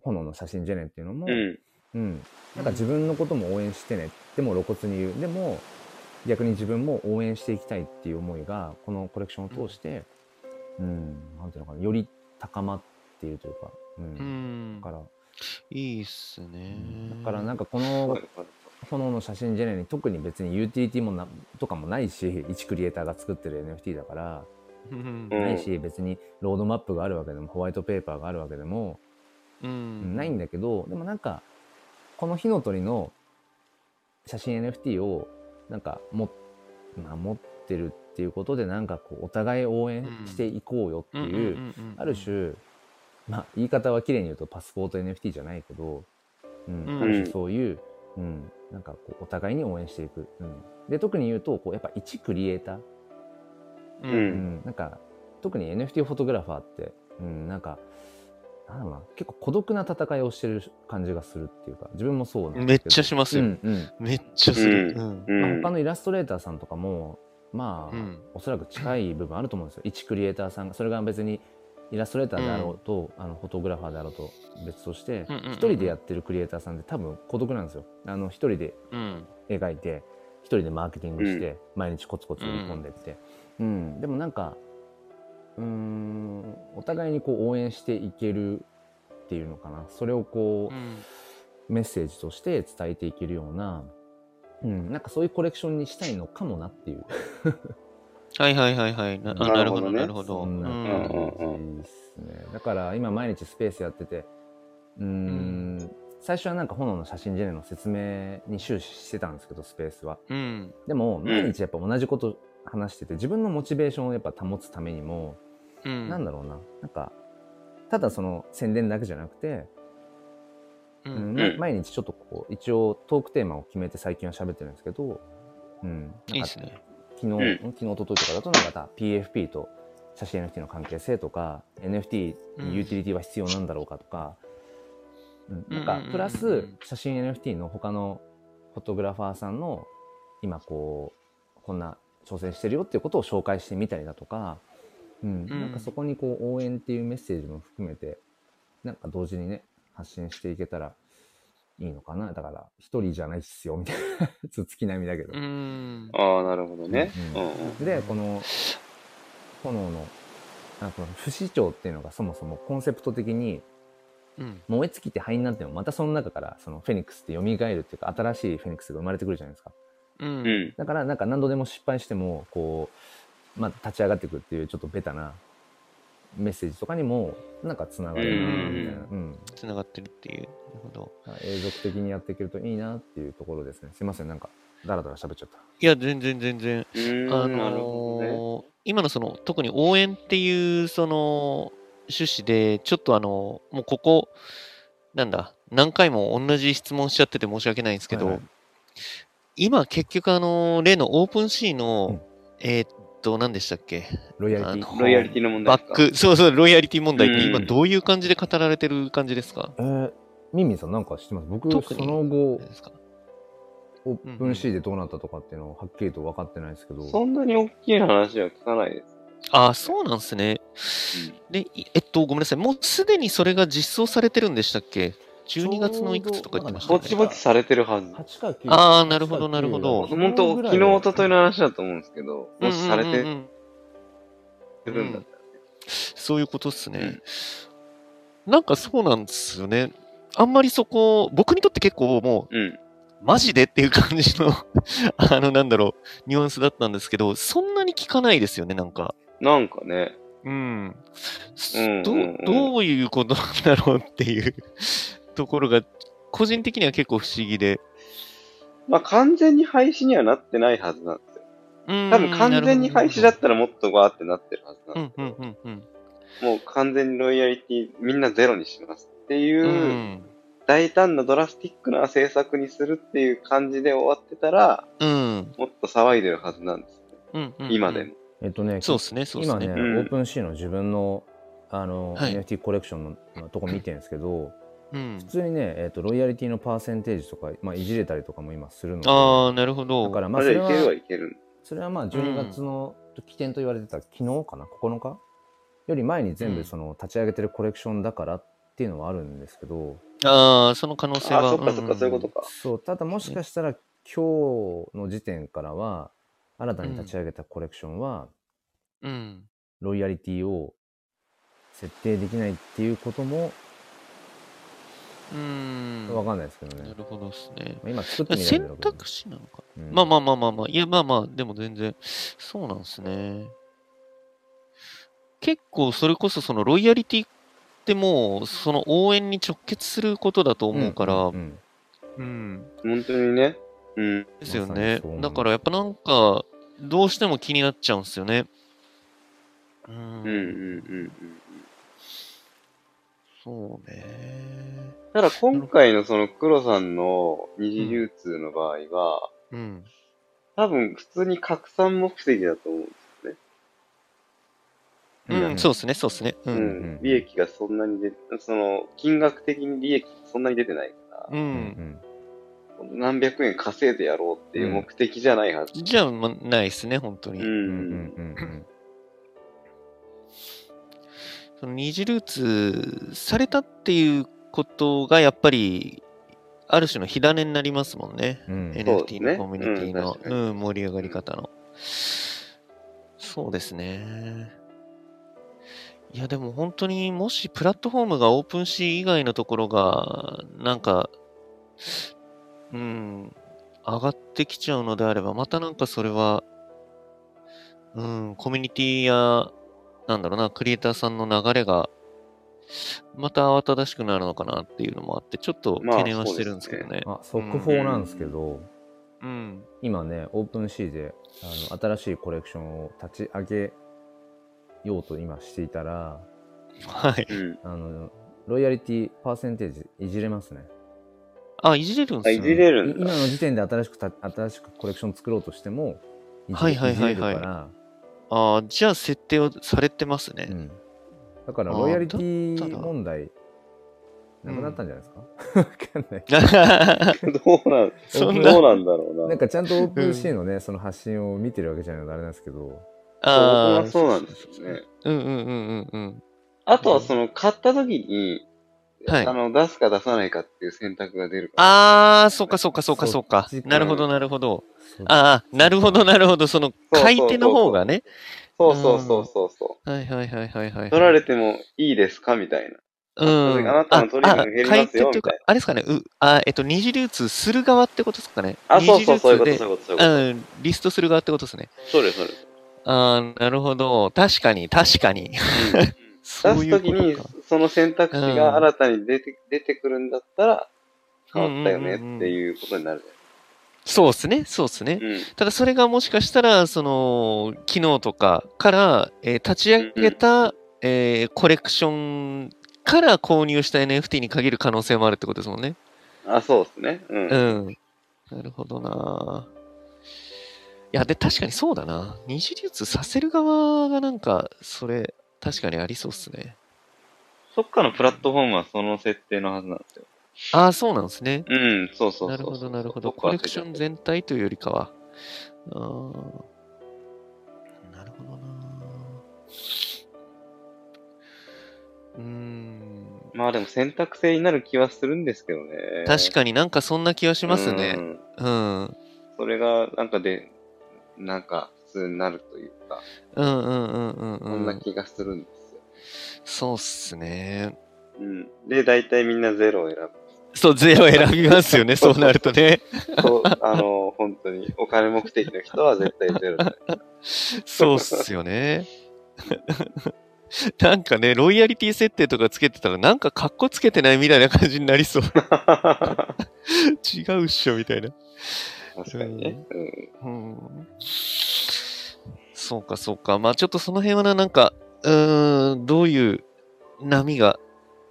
炎の写真ジェネっていうのも、うん。うん、なんか自分のことも応援してねでも露骨に言う。でも逆に自分も応援していきたいっていう思いがこのコレクションを通して、うん。なんていうのかなより高まっているというか、うん。うん。だから、いいっすね。だからなんかこはいのはい炎の写真ジェネに特に別にユーティリティもなとかもないし一クリエイターが作ってる NFT だから、ないし別にロードマップがあるわけでもホワイトペーパーがあるわけでも、うん。ないんだけどでもなんかこの火の鳥の写真 NFT をなんかも、まあ、持ってるっていうことでなんかこうお互い応援していこうよっていう、ある種まあ言い方は綺麗に言うとパスポート NFT じゃないけど、うんうん。ある種そういう、うん、なんかこうお互いに応援していく、うん、で特に言うとこうやっぱ一クリエイター、ううん。うん。ん、なんか特に NFT フォトグラファーって、うん、なんかなんだろうな。結構孤独な戦いをしてる感じがするっていうか自分もそうなんですけど。めっちゃしますよ。うんうん。めっちゃする。ううん。うん。まあ、他のイラストレーターさんとかもまあ、うん。おそらく近い部分あると思うんですよ。一クリエイターさんがそれが別にイラストレーターであろうと、あのフォトグラファーであろうと別としてうんうんうん一、人でやってるクリエイターさんって多分孤独なんですよ。あの一人でうん。描いて一人でマーケティングして、毎日コツコツ売り込んでって、うん。でもなんかうーんお互いにこう応援していけるっていうのかな。それをこう、うん。メッセージとして伝えていけるような、うん、なんかそういうコレクションにしたいのかもなっていう はいはいはいはい。なあなるほどなるほどねなるほど。そんなうん。感じですね。だから今毎日スペースやってて、うーん、最初はなんか炎の写真ジェネの説明に終始してたんですけど、スペースは。うん。でも、毎日やっぱ同じこと話してて、自分のモチベーションをやっぱ保つためにも、うん。なんだろうな、なんか、ただその宣伝だけじゃなくて、ううん。毎日ちょっとこう、一応トークテーマを決めて最近は喋ってるんですけど、うん、なんかいいっすね。昨日、うん。昨日、一昨日とかだと、なんか PFP と写真 NFT の関係性とか、NFT にユーティリティは必要なんだろうかとか、うん。なんかプラス写真 NFT の他のフォトグラファーさんの、今こう、こんな挑戦してるよっていうことを紹介してみたりだとか、うん、うん。なんかそこにこう応援っていうメッセージも含めて、なんか同時にね、発信していけたらいいのかな？だから、一人じゃないっすよ、みたいな。つ月並みだけど。うん。ああ、なるほどね。ううんんうん。で、この、炎の、あこの不死鳥っていうのがそもそもコンセプト的に、うん。燃え尽きて灰になっても、またその中から、そのフェニックスって蘇るっていうか、新しいフェニックスが生まれてくるじゃないですか。うん。うん。だから、なんか何度でも失敗しても、こう、また立ち上がっていくっていう、ちょっとベタなメッセージとかにも、なんかつながるなみたいな。うん。つながってるっていう。なるほど。永続的にやっていけるといいなっていうところですね。すいません、なんか、だらだら喋っちゃった。いや、全然全然。あ。のー今のその、特に応援っていう、その、趣旨で、ちょっとあの、もうここ、なんだ、何回も同じ質問しちゃってて申し訳ないんですけど、はいはい今結局あの、例のオープンシーの、うんえーっと、何でしたっけ？ロイヤリティ。ロイヤリティの問題ですかバック、そうそう、ロイヤリティ問題って今うんどういう感じで語られてる感じですか、えー、ミンミンさんなんか知ってます？僕、その後、ですか？オープンシーでどうなったとかっていうのをはっきりと分かってないですけど。そんなに大きい話は聞かないです。ああ、そうなんですね。で、いえっと、ごめんなさい。もうすでにそれが実装されてるんでしたっけ ?12 月のいくつとか言ってましたね。ちぼちされてるはず。8か9。あーなるほどなるほど本当、昨日、一昨日の話だと思うんですけど、もしされてるんだったら。そういうことっすね。なんかそうなんですよね。あんまりそこ、僕にとって結構もう、うん。マジでっていう感じの、あの、なんだろう、ニュアンスだったんですけど、そんなに聞かないですよね、なんか。なんかね、うん。うんどどういうことなんだろうっていう ところが、個人的には結構不思議で。まあ完全に廃止にはなってないはずなんですよ。多多分完全に廃止だったらもっとわーってなってるはずなんうんですけど、うんうんうん。もう完全にロイヤリティみんなゼロにしますっていう、うん。大胆なドラスティックな政策にするっていう感じで終わってたら、うん。もっと騒いでるはずなんですね。うんうん。今でも。えっとね、そうですね、そうです今ね、ね。うんオープンシーの自分のあの、はい NFT コレクションのまあとこ見てるんですけど、うん普。通にね、えっとロイヤリティのパーセンテージとか、まあ、いじれたりとかも今するので、ああ、なるほど。だからまあそれまあじゃあいけるははいける。それはまあ12月の起点と言われてた昨日かな？9日？より前に全うん部その立ち上げてるコレクションだからっていうのはあるんですけど、ああ、その可能性は。あ、そっかそっか、そういうことか。か。そうただもしかしたら今日の時点からは新たに立ち上げたコレクションはうん。ロイヤリティを設定できないっていうこともうん。わかんないですけどねな。るほどですね。まあ今作ってみない選択肢なのか。うんまあまあまあまあまあ。いや、まあまあ、でも全然、そうなんですね。結構、それこそ、その、ロイヤリティってもう、その応援に直結することだと思うから、ん。ん。うん。本当にね。うん。ですよねにそう思。うだから、やっぱなん。か、どうしても気になっちゃうん。ですよね。う。ん。うん。うん。うん。そうね。ただ今回のその黒さん。の二次流通の場合は、うん。多分普通に拡散目的だと思うん。です。うん、そうですね、そうですね。う。うんん。うん利益がそんなに出、その、金額的に利益そんなに出てないからう、。うんん何百円稼いでやろうっていう目的じゃないはず。じゃあ、ま、ないですね、本当に。うん。その二次流通されたっていうことがやっぱりある種の火種になりますもんね。うん NFT ねのコミュニティのうん、確かにうん盛り上がり方の。そうですね。いやでも本当にもしプラットフォームがオープンシー以外のところがなんか、うん、上がってきちゃうのであれば、またなんかそれは、うん、コミュニティや、なんだろうな、クリエイターさんの流れが、また慌ただしくなるのかなっていうのもあって、ちょっとまあ懸念はしてるんですけどね。あ速報なんですけど、うん。今ねオープンシーであの新しいコレクションを立ち上げようと今していたらはい。うん。あのロイヤリティパーセンテージいじれますねあ、いじれるんあ、ですね。いじれるい今。の時点で新しくた新しくコレクション作ろうとしてもいじ,、はいはいはいはいじれるから、ああ、じゃあ設定をされてますね。うん、だからロイヤリテだィったら問題なくなったんじゃないですか、わかんない どうなん、そんなどうなんだろうな。なんかちゃんとオープンシーのね、その発信を見てるわけじゃないのであれなんですけどああ、僕はそうなんですよね。うんうんうんうんうん。あとはその、買った時に、はいあの、出すか出さないかっていう選択が出るから。あー、そうかそうかそうかそうかなるほどなるほど。そうああ、なるほどなるほど。そのそう買い手の方がね。そうそうそうそうそう。はいはいはいはいはい。取られてもいいですかみたいな。うん。あなたの取り分減りますよ買い手というかみたい、あれですかね、うあえっと、二次流通する側ってことですかね。あ、そうそう、そういうそういうこと、そういうこと。うん、リストする側ってことですね。そうです、そうです。ああ、なるほど。確かに、確かに。そ出ういうことすときにか、その選択肢が新たに出て出てくるんだったら、変わったよねっていうことになるそうですね、そうですねじ。ゃない。ただそれがもしかしたら、その、機能とかから、えー立ち上げた、えーコレクションから購入した NFT に限る可能性もあるってことですもんね。うん。あ、そうですね。うん。うん。なるほどな。いや、で、確かにそうだな。二次流通させる側がなんか、それ、確かにありそうっすね。そっかのプラットフォームはその設定のはずなんですよ。ああ、そうなんですね。うん、そうそうそう。なるほど、なるほど。コレクション全体というよりかは。ああ。なるほどな。うーん。まあでも選択制になる気はするんですけどね。確かになんかそんな気はしますね。うんうん。それが、なんかで、なんか普通になるというか、うんうんうんうんそうんん。な気がするんですよ。そうっすね。うん。で、大体みんなゼロを選ぶ。そう、ゼロ選びますよね、そうなるとね。そう、あの、本当に、お金目的の人は絶対ゼロだ。そうっすよね。なんかね、ロイヤリティ設定とかつけてたら、なんかカッコつけてないみたいな感じになりそう。違うっしょ、みたいな。確かにね。うん。うん。そうか、そうか。まあちょっとその辺はな、なんか、うーん、どういう波が、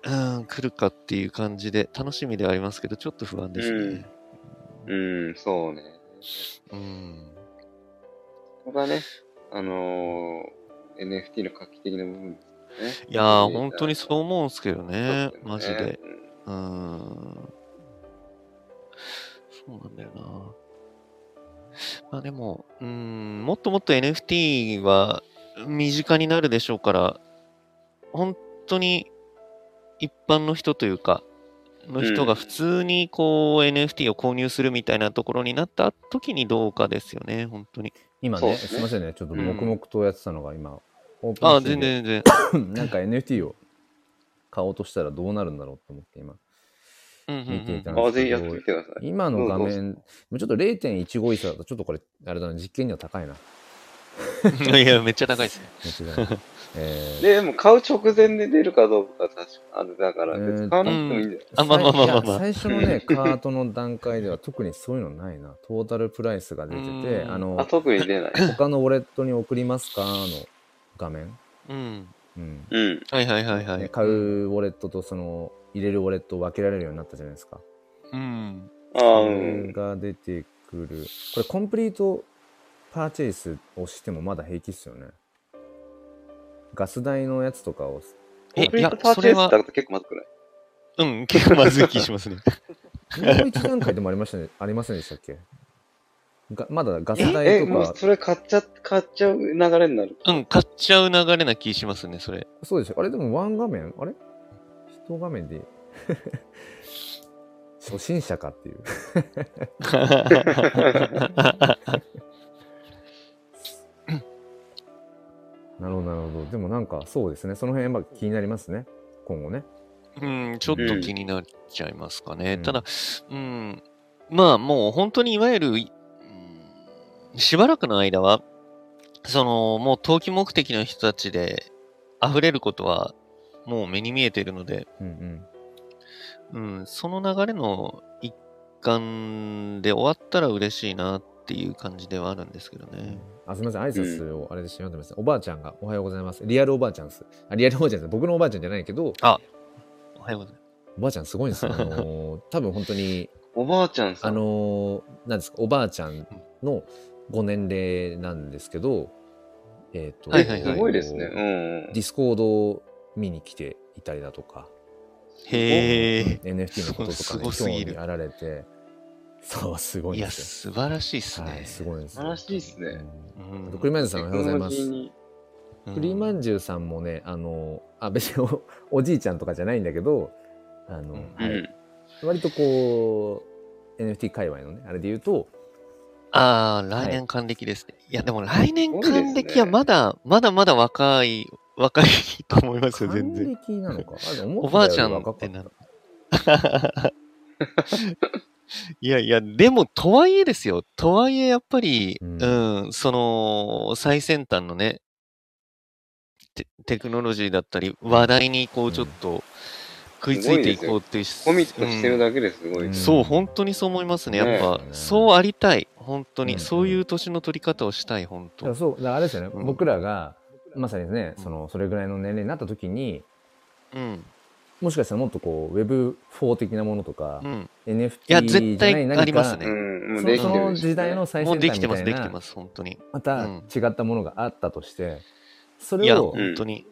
うーん、来るかっていう感じで、楽しみではありますけど、ちょっと不安ですね。うん、そうね。うん。ここがね、あのー、NFT の画期的な部分ですね。いやー、本当にそう思うんすけどね、そうマジで。うーん。そうなんだよな。まあでも、うーん、もっともっと NFT は身近になるでしょうから、本当に一般の人というか、の人が普通にこう NFT を購入するみたいなところになった時にどうかですよね、本当に。今ね、すね。すみませんね、ちょっとうん。黙々とやってたのが今、オープンあ全で然全然。なんか NFT を買おうとしたらどうなるんだろうと思って今、見ていたうんあ、ぜひやってみてください。今の画面、もうちょっと0.15イーサだとちょっとこれ、あれだな、実験には高いな。いや、めっちゃ高いですね。間違いないえー で、でも買う直前で出るかどうか確かあれだから、えー別に買わなくてもいいんだよ。あまあまあまあまあまあいや最初のね、カートの段階では特にそういうのないな。トータルプライスが出てて、うんあ、あの、特に出ない。他のウォレットに送りますか？の画面。うん。うん。うん。はいはいはいはい。で買うウォレットとその、入れるウォレットを分けられるようになったじゃないですか。うん。ああ。が出てくる。これ、コンプリートパーチェイスをしてもまだ平気っすよね。ガス代のやつとかを。え、コンプリーいやトパーチェイスだと結構まずくない？うん、結構まずい気しますね。もう一段階でもありましたね、ありませんでしたっけ？がまだガスえ、代とか、それ買っちゃ、買っちゃう流れになる？うん、買っちゃう流れな気しますね、それ。そうですよ。あれでもワン画面？あれ？一画面で 初心者かっていう。なるほど、なるほど。でもなんかそうですね。その辺やっぱ気になりますね。今後ね。うん、ちょっと気になっちゃいますかね。うんただ、うん、まあもう本当にいわゆる、いうんしばらくの間は、その、もう投機目的の人たちで溢れることは、もう目に見えているので、うんうん。うん、その流れの一環で終わったら嬉しいなっていう感じではあるんですけどね。あ、すみません。挨拶をあれで読んでます、おばあちゃんがおはようございます。リアルおばあちゃんです。あ、リアルおばあちゃんです。僕のおばあちゃんじゃないけど、おはようございます。おばあちゃんすごいんですよ。あのー 多分本当に、おばあちゃんさん。あのーなんですか、おばあちゃんのご年齢なんですけど、えっ、と、はいはいはいすごいですね。うん。ディスコードを見に来ていたりだとか、へえ。NFT のこととすかにごすぎる興味あられて、そう、すごいいや、んです素晴らしいっすよ。ね。はい、すごいんですよ。素晴らしいっすねうんうんあと栗まんじゅうさんおはようございます。テクノロジーにうん栗まんじゅうさんもね、あの、あ、別におおじいちゃんとかじゃないんだけど、あの、うんはいうん。割とこう NFT 界隈のねあれで言うとああ、い来年還暦ですね。い、や、でも来年還暦はまだ、まだまだ若い、若いと思いますよ、全然。還暦なのか？おばあちゃんってなる。いやいや、でも、とはいえですよ。とはいえ、やっぱり、ううんん、その、最先端のね、テテクノロジーだったり、話題に、こう、うんちょっと、食いついていこうっていう、コミットしてるだけですごいうん。そう、本当にそう思いますね。やっねぱ、そうありたい。本当に、うんそういう年の取り方をしたい、本当。そうあれですよね、うん僕らがまさにねうんそのそれぐらいの年齢になった時にうん。もしかしたらもっとこう Web4 的なものとか、うん。NFT いや絶対じゃない何かありますねうん、もうそできそのてるしね時代の最もう先端できてます、みたいなできてます、本当に。またうん違ったものがあったとしてそれを本当に。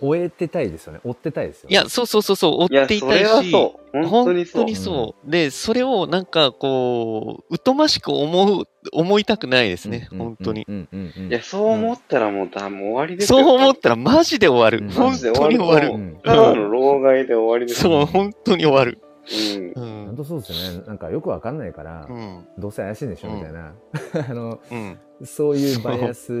終えてたいですよね追ってたいですよねいや、そうそうそうそう、追っていたいし、そう。本当にそう。そう。で、それをなんかこう、疎ましく思う、思いたくないですね、うん本当に。いや、そう思ったらもうだ、もう終わりですよ。そう思ったらマジで終わる。うん本マジで当に終わる。うんただの老害で終わりですそう、よ。本当に終わる。うん。う本ん。当そうですよねなんかよくわかんないから、うん。どうせ怪しいんでしょうんみたいな、あのうん。そういうバイアス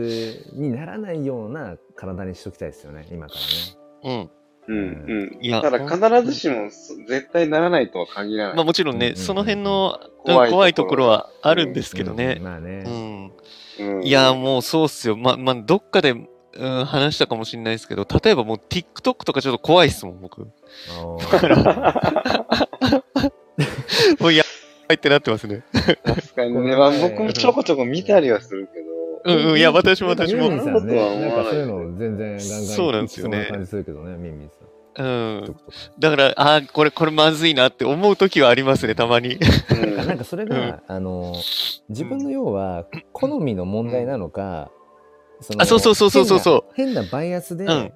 にならないような体にしときたいですよね今からねうん。うん。うん。いやただ、必ずしもそ絶対ならないとは限らない。まあもちろんね、うんうんうんその辺の怖い怖いところはあるんですけどうんね。まあね、うん。うんいや、もうそうっすよ。ま、まあ、どっかで、うん、話したかもしれないですけど、例えばもう TikTok とかちょっと怖いっすもん、僕。もうやばい。ってなってますね。確かにね。まあ、僕もちょこちょこ見たりはするけど。うんうん、いや、私も私も。ミン。ミンさんねなんかそういうの全然ガンガンそうなんですよね。いきそうな感じするけどねミンミンさん。うん。だから、あーこれ、これまずいなって思う時はありますね、たまに。うん。なんかそれが、あの自分の要は好みの問題なのか、そのあそうそうそうそうそうそう。変な変なバイアスでうん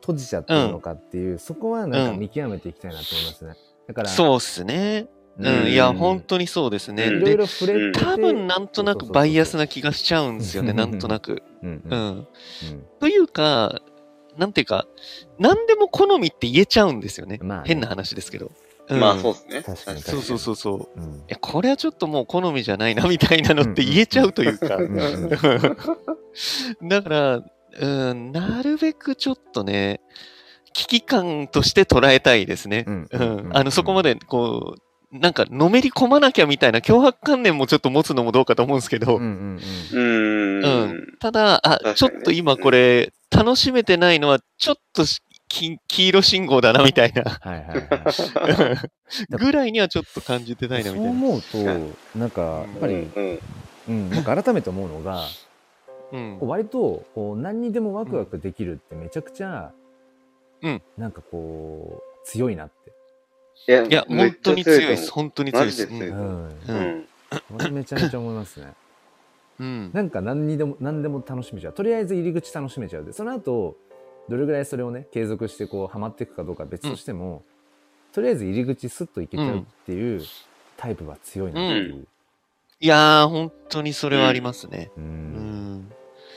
閉じちゃってるのかっていう、そこはなんか見極めていきたいなと思いますね。だからそうっすね。うん、うんいや、本当にそうですね。うんいろいで、ろ触れてて多分なんとなくバイアスな気がしちゃうんですよね、うんなんとなく。うんうんうん。うんというか、なんていうか、何でも好みって言えちゃうんですよね。まあね変な話ですけど。うんまあ、そうですね。確かにそうそうそうそう。うんいや、これはちょっともう好みじゃないな、みたいなのって言えちゃうというか。うんうん だから、うん、なるべくちょっとね、危機感として捉えたいですね。うんうん。あの、そこまで、こう、なんか、のめり込まなきゃみたいな脅迫観念もちょっと持つのもどうかと思うんですけど、うんうんうん。うんただ、あ、ちょっと今これ、楽しめてないのは、ちょっとしき黄色信号だな、みたいな。はいはいはい。ぐらいにはちょっと感じてないな、そうみたいな。思うとなんかやっぱり、うん。うん、なんか改めて思うのがうん。こう割とこう何にでもワクワクできるってめちゃくちゃ、うん。なんかこう強いなって、いや、いや、本当に強いです。と本当に強いです。うん。うん、めちゃめちゃ思いますね。うん。なんか何にでも何でも楽しめちゃう。とりあえず入り口楽しめちゃう。でその後どれぐらいそれをね継続してこうハマっていくかどうかは別としても、とりあえず入り口スッといけちゃうっていうタイプは強いなっていう、いやー、本当にそれはありますね。うん。うん。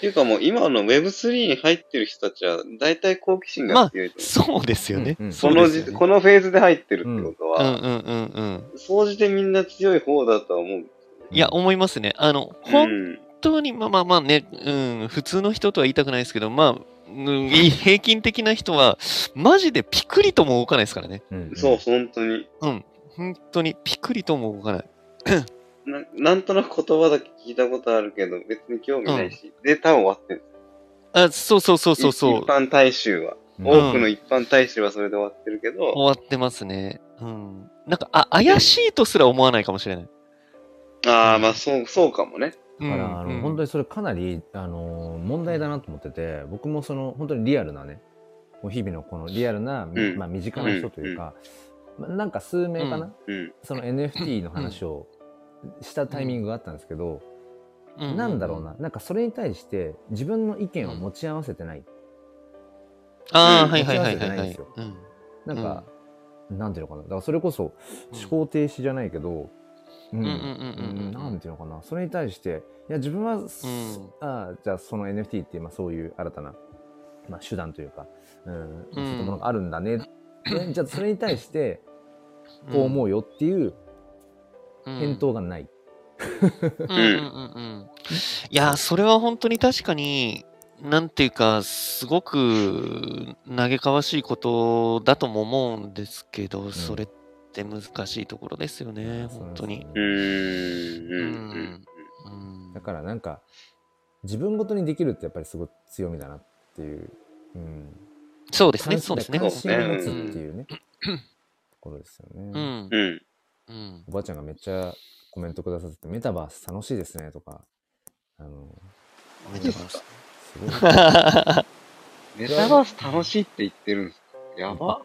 っていうかもう今の Web3 に入ってる人たちは大体好奇心が強いと思う。そうですよねこの時うですよねこのフェーズで入ってるってことうんは、うんうんうん。総じてみんな強い方だとは思う。いや、思いますね。あの、う本ん。当に、まあまあまあね、うん、普通の人とは言いたくないですけど、まあ、平均的な人は、マジでピクリとも動かないですからね。うんそう、本当に。うん。本当にピクリとも動かない。ななんとなく言葉だけ聞いたことあるけど、別に興味ないし、で、多分終わってる。あ、そうそうそうそうそう一。般大衆は。うん多くの一般大衆はそれで終わってるけど、終わってますね。うん。なんか、あ、怪しいとすら思わないかもしれない。ああ、まあそう、そうかもね。うんだから、あのうん本当にそれかなり、あの問題だなと思ってて僕もその本当にリアルなねもう日々のこのリアルな、みうんまあ、身近な人というか、まあなんか数名かな、うん。その NFT の話をしたタイミングがあったんですけど、うなんだろうな。なんかそれに対して自分の意見を持ち合わせてない、ああ、うん。はいはいはいはいはい。持ち合わせてないんですよ。うん。なんか、なんていうのかな。だからそれこそ思考停止じゃないけど、うん。うんうんうんうんうん。なんていうのかな。それに対していや自分は、ん。ああじゃあその NFT っていう、まあ、そういう新たな、まあ、手段というか、うん。うん。そういったものがあるんだねで じゃあそれに対してこう思うよっていううん返答がない。うんうんうんうん。いや、それは本当に確かに、なんていうか、すごく嘆かわしいことだとも思うんですけど、それって難しいところですよね、そう本当に。うーん。うん。うんだからなんか自分ごとにできるってやっぱりすごい強みだなっていう。うん、そうですね、関そうですね。関心を持つうんっていうね、ところですよね。うんう。ん。うん。おばあちゃんがめっちゃコメントくださってて、メタバース楽しいですねとか、あの、めっちゃ楽しいすごいメタバース楽しいって言ってるんですか？や言ば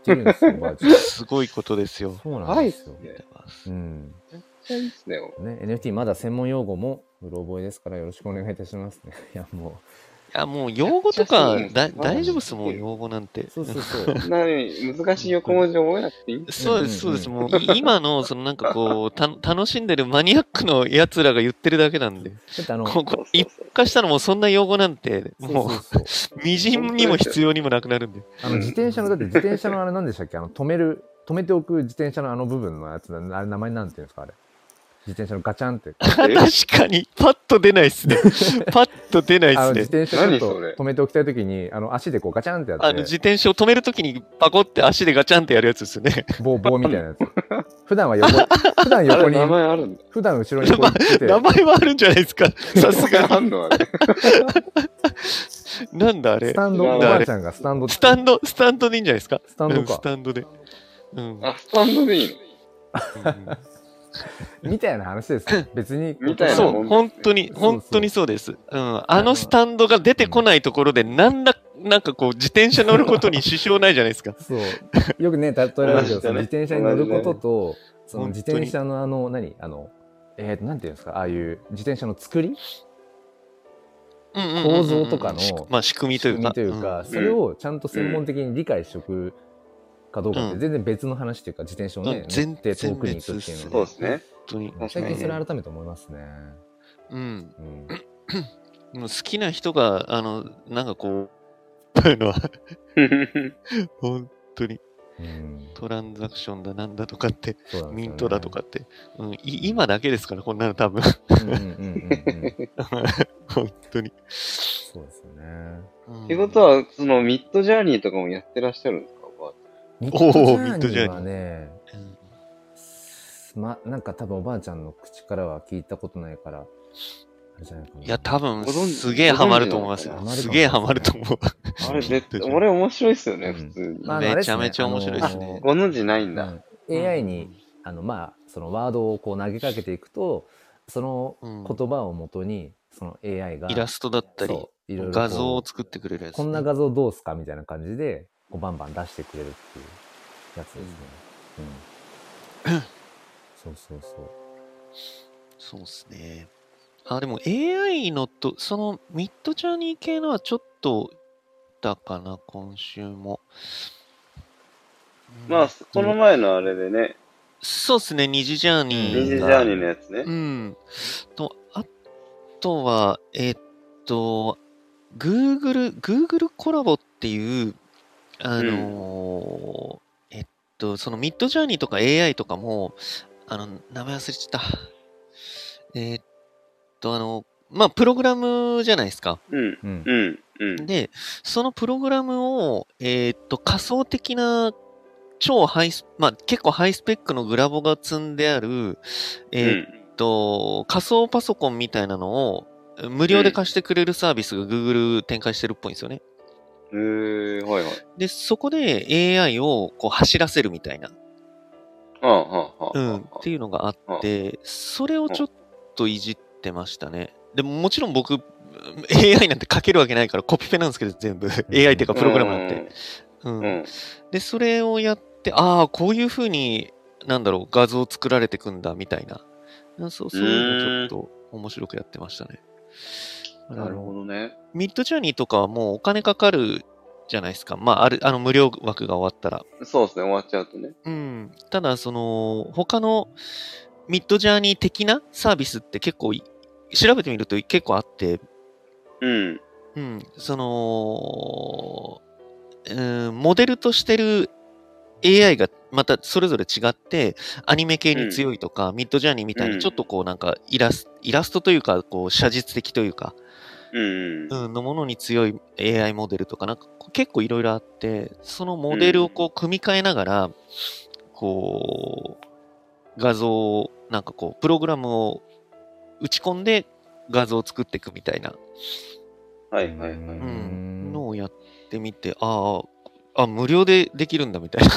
すごいことですよ。そうなんですよ。すね。うん。めっちゃいいっすね。ね、NFT まだ専門用語もうろ覚えですからよろしくお願いいたしますね。いや、もいや、もう用語とかだ大丈夫ですもん、用語なんてう、。そうそうそう。なに、難しい横文字覚えなくていいそうです、うんそうです。もう、い今の、そのなんかこう、た 楽しんでるマニアックの奴らが言ってるだけなんで。あの、ここ一化したらもうそんな用語なんて、もそうそう。う、みじんにも必要にもなくなるんで。あの自転車の、だって自転車のあれなんでしたっけ？あの、止める、止めておく自転車のあの部分のやつ、あれ名前なんていうんですかあれ。自転車のガチャンって。確かに、パッと出ないっすね。パッと出ないっあの自すね。転車ちょっと何それ？止めておきたいときに、あの足でこうガチャンってやって、あの、自転車を止めるときにパコって足でガチャンってやるやつですよね。棒、棒みたいなやつ。普段は横、普段あ横にれ、名前あるんだ。普段後ろにこう行ってて、名前はあるんじゃないですか。さすがに。あんのあれ。なんだあれス。タンド、なんおだばあちゃんがスタンド、スタンド、スタンドでいいんじゃないですか？うんスタンドかスタンドで。うん。あ、スタンドでいい みたいな話ですよ。別に。みたいなそう、本当に、本当にそうです。うん。あのスタンドが出てこないところで、なんら、なんかこう、自転車乗ることに支障ないじゃないですか。そう。よくね、例えられるけど、同じだね自転車に乗ることと、その自転車のあの、何？あの、えーと、なんていうんですか、ああいう自転車の作り？構造とかのしまあ、仕組みというか。仕組みというそれをちゃんと専門的に理解しておくかどうかってうん全然別の話というか、自転車をね、うん全乗って遠くに行くっていうのそうですね。本当に。最に近それ改めて思いますね。うん。うん。好きな人が、あの、なんかこう、こういうのは、本当に、うんトランザクションだなんだとかって、ねミントだとかって、うん、い今だけですから、こんなの多分。本当に。そうですよね。うんってことは、そのミッドジャーニーとかもやってらっしゃるんですミッドジャーニーはね、うんま、なんか多分おばあちゃんの口からは聞いたことないから、あれじゃないかな。いや、多分、ご存知すげえハマると思いますよすげえハマると思う。あれ、絶対、うん俺面白いっすよね、うん普通に。めちゃめちゃ面白いですねご存知ないんだ。うん AI に、あの、まあ、そのワードをこう投げかけていくと、そのうん言葉をもとに、その AI が、イラストだったり、画像を作ってくれるやつ。こんな画像どうすかみたいな感じで、こうバンバン出してくれるっていうやつですね。うん。そうそうそう。そうですね。あ、でも AI のと、そのミッドジャーニー系のはちょっとだかな、今週も。まあ、この前のあれでね、そうですね、二次ジャーニーが。二次ジャーニーのやつねう。ん。と、あとは、えっと、Google、Google コラボっていう、あのーえっと、そのミッドジャーニーとか AI とかも、あの、名前忘れちゃった。えっと、あの、まあ、プログラムじゃないですか。うん、うん。うん、うん。で、そのプログラムを、えーっと、仮想的な超ハイス、まあ、結構ハイスペックのグラボが積んである、えーっと、仮想パソコンみたいなのを無料で貸してくれるサービスが Google 展開してるっぽいんですよね。うん。へえ、はいはい。で、そこで AI をこう走らせるみたいな。うん、っていうのがあって、それをちょっといじってましたね。でももちろん僕、AI なんて書けるわけないからコピペなんですけど、全部。AI っていうかプログラムなんて。うん。で、それをやって、ああ、こういうふうに、なんだろう、画像作られてくんだ、みたいな。うんそうそういうのちょっと面白くやってましたね。なるほどね。ミッドジャーニーとかはもうお金かかるじゃないですか。まあ、ある、あの無料枠が終わったら。そうですね、終わっちゃうとね。うん。ただ、その、他のミッドジャーニー的なサービスって結構い、調べてみると結構あって、うん。うん、その、うん、モデルとしてる AI がまたそれぞれ違って、アニメ系に強いとか、ミッドジャーニーみたいにちょっとこうなんかイラスイラストというか、こう写実的というか、うん。うん、のものに強い AI モデルとか、なんか結構いろいろあって、そのモデルをこう組み替えながら、こう、画像を、なんかこう、プログラムを打ち込んで画像を作っていくみたいな、はいはいはい。うん、のをやってみて、ああ、あ、無料でできるんだみたいな。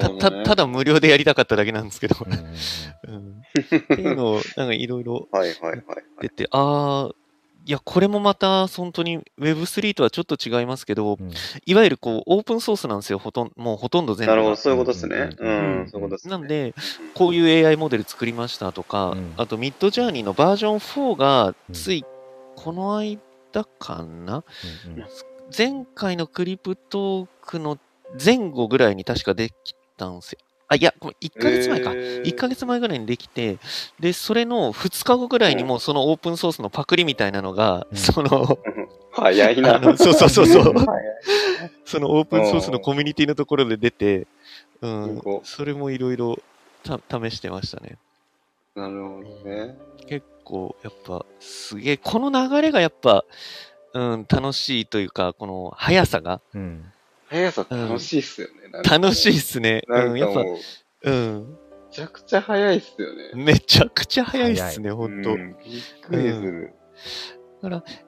たたただ無料でやりたかっただけなんですけど、っていうのを、なんかいろいろはいはいはいはい。出て、ああ、いや、これもまた本当に Web3 とはちょっと違いますけど、うん。いわゆるこう、オープンソースなんですよ、ほとんもうほとんど全部が。なるほど、そういうことですね。ううんん、そういうことですね。なんで、こういう AI モデル作りましたとか、うん。あとミッドジャーニーのバージョン4がうんついこの間かな、うんうん前回のクリプトークの前後ぐらいに確かできたんですよ。あ、いや、ごめん1ヶ月前か。1ヶ月前ぐらいにできて、で、それの2日後ぐらいにもうそのオープンソースのパクリみたいなのが、うんその、早いな。そうそうそうそうそのオープンソースのコミュニティのところで出て、うんそれもいろいろ試してましたね。なるほどね。結構、やっぱ、すげえ、この流れがやっぱ、うん、楽しいというか、この速さがうん速さ楽しいっすよね。楽しいっすね。うん、やっぱ、なんめうん、ちゃくちゃ速いっすよね。めちゃくちゃ速いっすね、ほんと。うんびっくりする。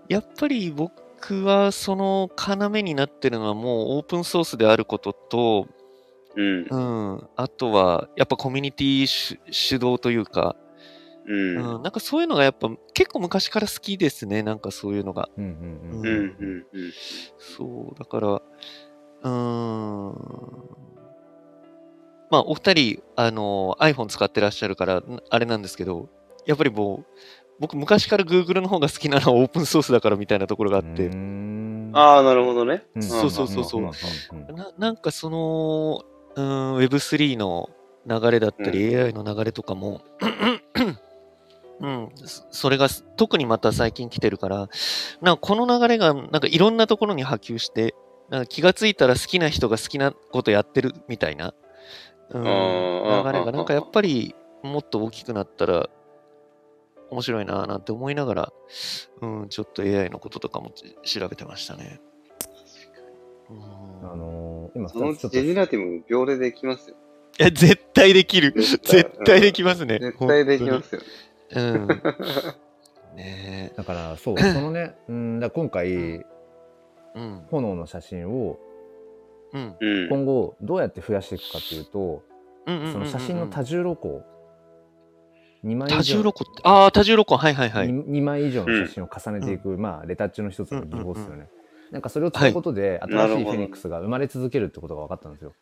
やっぱり僕はその要になってるのはもうオープンソースであることと、うん。うん、あとはやっぱコミュニティ主主導というか、う。うんん、なんかそういうのがやっぱ結構昔から好きですね、なんかそういうのが。うんうんうん。うん。そう、だから、うーん。まあ、お二人、あの、iPhone 使ってらっしゃるから、んあれなんですけど、やっぱりもう、僕昔から Google の方が好きなのはオープンソースだからみたいなところがあって、うんああ、なるほどね。うんそうそうそうそうんんんななんかその、うーん、Web3 の流れだったり、AI の流れとかも、うん、そそれが特にまた最近来てるから、なんかこの流れがなんかいろんなところに波及して、なんか気がついたら好きな人が好きなことやってるみたいな、うん、流れがなんかやっぱりもっと大きくなったら面白いなぁなんて思いながら、うん、ちょっと AI のこととかも調べてましたね。うんあのー今そのうちょっとちジェネラティブも秒でできますよ。いや、絶対できる。絶対絶対できますね。絶対できますよね。ねだからそう そのねうんだ今回え。うん。炎の写真をうん。うん。今後どうやって増やしていくかっていうとうんうんうんうんその写真の多重露光2枚以上多重露光って。ああ、多重露光。はいはいはい。2, 枚以上の写真を重ねていく、まあレタッチの一つの技法ですよね、なんかそれを使うことで、はい新しいフェニックスが生まれ続けるってことが分かったんですよ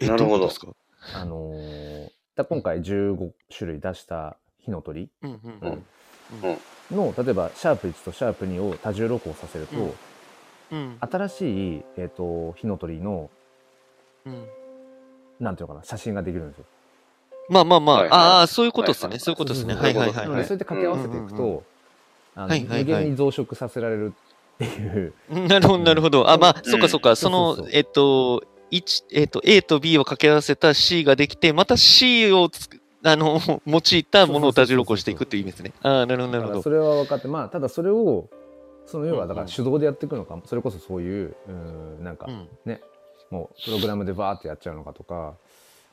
えなるほどあのーだ今回15種類出した火の鳥うんうんううんん。の例えばシャープ1とシャープ2を多重露光させると、うんうん。新しい、えー、と火の鳥のうんなんていうのかな写真ができるんですよ。まあまあまあ、はいはいああ、そういうことですね。そういうことですね。そうはいはいはいはいでそれで掛け合わせていくと、うんうんあの無限に増殖させられるっていう。うん。なるほど、なるほど。あ、まあ、うんそっかそっか。そそうそうそう、のえっと、一えっと、A と B を掛け合わせた C ができて、また C をつくあの、用いたものを多重露光していくっていう意味ですね。ああ、なるほど、なるほど。それは分かってまあただそれをその要はだかうんうんら手動でやっていくのかそれこそそういううんなんかうんねもうプログラムでバーってやっちゃうのかとか、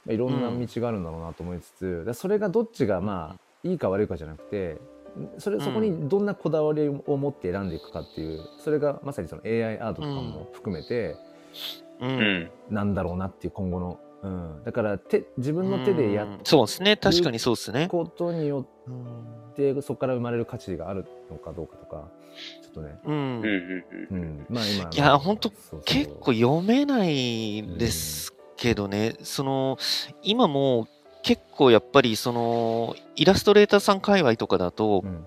まあいろんな道があるんだろうなと思いつつ、だからそれがどっちがまあいいか悪いかじゃなくてそれうんそこにどんなこだわりを持って選んでいくかっていうそれがまさにその AI アートとかも含めてう。うんん。なんだろうなっていう今後の、うん、だから手自分の手でやっうん。そうですね。確かにそうですね。ことにようんってそこから生まれる価値があるのかどうかとかちょっとね、うん。うん。うん。うん、まあ今いやほんとそうそう。結構読めないですけどね、その今もう結構やっぱりそのイラストレーターさん界隈とかだと、うん。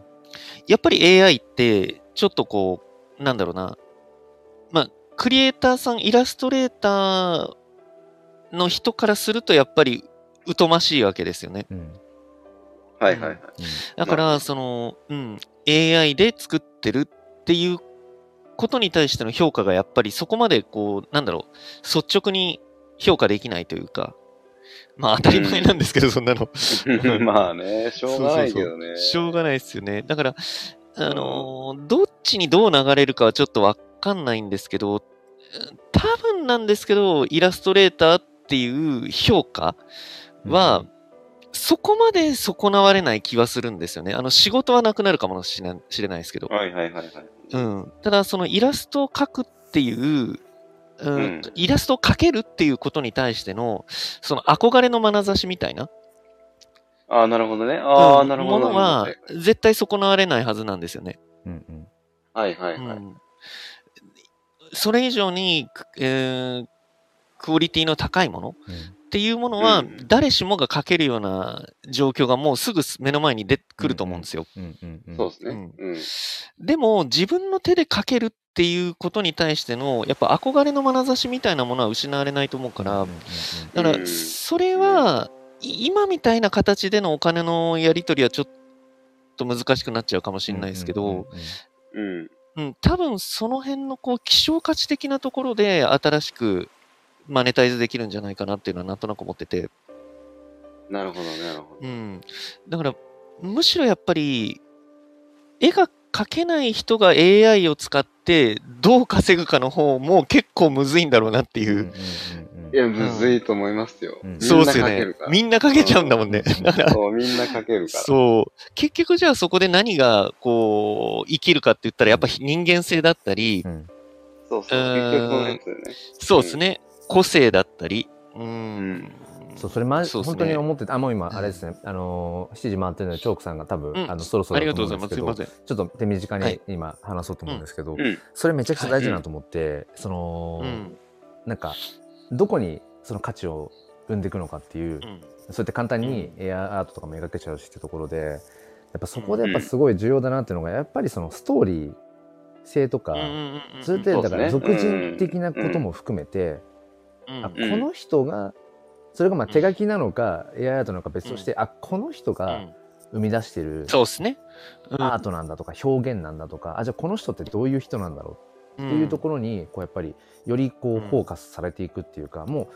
やっぱり AI ってちょっとこうなんだろうな。まあクリエイターさんイラストレーターの人からするとやっぱり疎ましいわけですよねうんはいはいはい。だからその、うん、AI で作ってるっていうことに対しての評価がやっぱりそこまでこう、なんだろう、率直に評価できないというか、まあ当たり前なんですけど、そんなの。まあね、しょうがないけどね。そうそうそうしょうがないですよね。だから、あのーどっちにどう流れるかはちょっとわかんないんですけど、多分なんですけど、イラストレーターっていう評価は、そこまで損なわれない気はするんですよね。あの、仕事はなくなるかもしれないですけど。はいはいはいはい。うん。ただ、そのイラストを描くっていう、うんうんイラストを描けるっていうことに対しての、その憧れの眼差しみたいな、ああ、なるほどね。ああ、うんなるほど。ものははい絶対損なわれないはずなんですよね。うんうんはいはいはい。うんそれ以上に、くえークオリティの高いもの？っていうものはうん、誰しもが描けるような状況がもうすぐ目の前に出てくると思うんですよ。そうですね。でも、自分の手で描けるっていうことに対しての、やっぱ憧れの眼差しみたいなものは失われないと思うから、だから、うん。それは、い今みたいな形でのお金のやり取りはちょっと難しくなっちゃうかもしれないですけど、うんうん多分その辺のこう希少価値的なところで新しくマネタイズできるんじゃないかなっていうのはなんとなく思ってて、なるほどね、なるほど。うん、だからむしろやっぱり絵が描けない人が AI を使ってどう稼ぐかの方も結構むずいんだろうなっていう、いや、むずいと思いますよ。うんみんそうなですよね。みんな描けちゃうんだもんね、うんだからそう、みんな書けるから。そう。結局じゃあそこで何がこう生きるかって言ったらやっぱ人間性だったり、うんそうそう。結局そのやつだよね。そうですね、個性だったり、うんん。そうそれまね本当に思っててあもう今あれですね、あのー7時回ってるのでチョークさんが多分、うんあのそろそろありだがとうございます。すけどすいません。ちょっと手短にはい今話そうと思うんですけど、うん。それめちゃくちゃ大事だなと思って、その、うん。なんかどこにその価値を生んでいくのかっていう、うん。そうやって簡単にエアアートとかも描けちゃうしってところでやっぱそこでやっぱすごい重要だなっていうのがやっぱりそのストーリー性とか、うんうんうんそれってだから俗人的なことも含めて、うんあこの人がそれがまあ手書きなのか、エアアートなのか別として、あこの人がうん。生み出してるそうですね。うん。アートなんだとか表現なんだとか、あじゃあこの人ってどういう人なんだろうっていうところにこうやっぱりよりこううんフォーカスされていくっていうか、も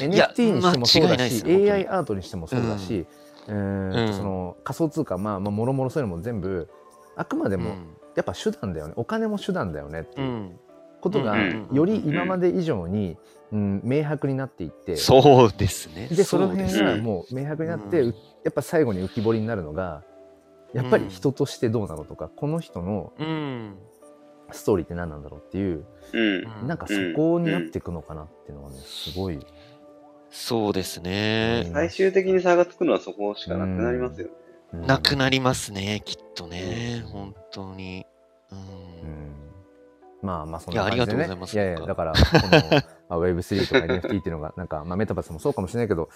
う NFT にしてもそうだし AI アートにしてもそうだし、うーん。その仮想通貨まあまあもろもろそういうのも全部あくまでもやっぱ手段だよね。お金も手段だよねってう。いうん。ことがうんより今まで以上に、うん、明白になっていって、そうですね。でその辺うがうんもう明白になって、やっぱ最後に浮き彫りになるのがやっぱり人としてどうなのとか、この人のうん。ストーリーって何なんだろうっていう、うん。なんかそこになっていくのかなっていうのはねすごい、そうですね。最終的に差がつくのはそこしかなくなりますよね。うんなくなりますね、きっとね。本当に。う。うんんまあまあそんいやな感じでねありがとうございますいやいやだからこの、まあ、Web3 とか NFT っていうのがなんか、まあ、メタバースもそうかもしれないけど、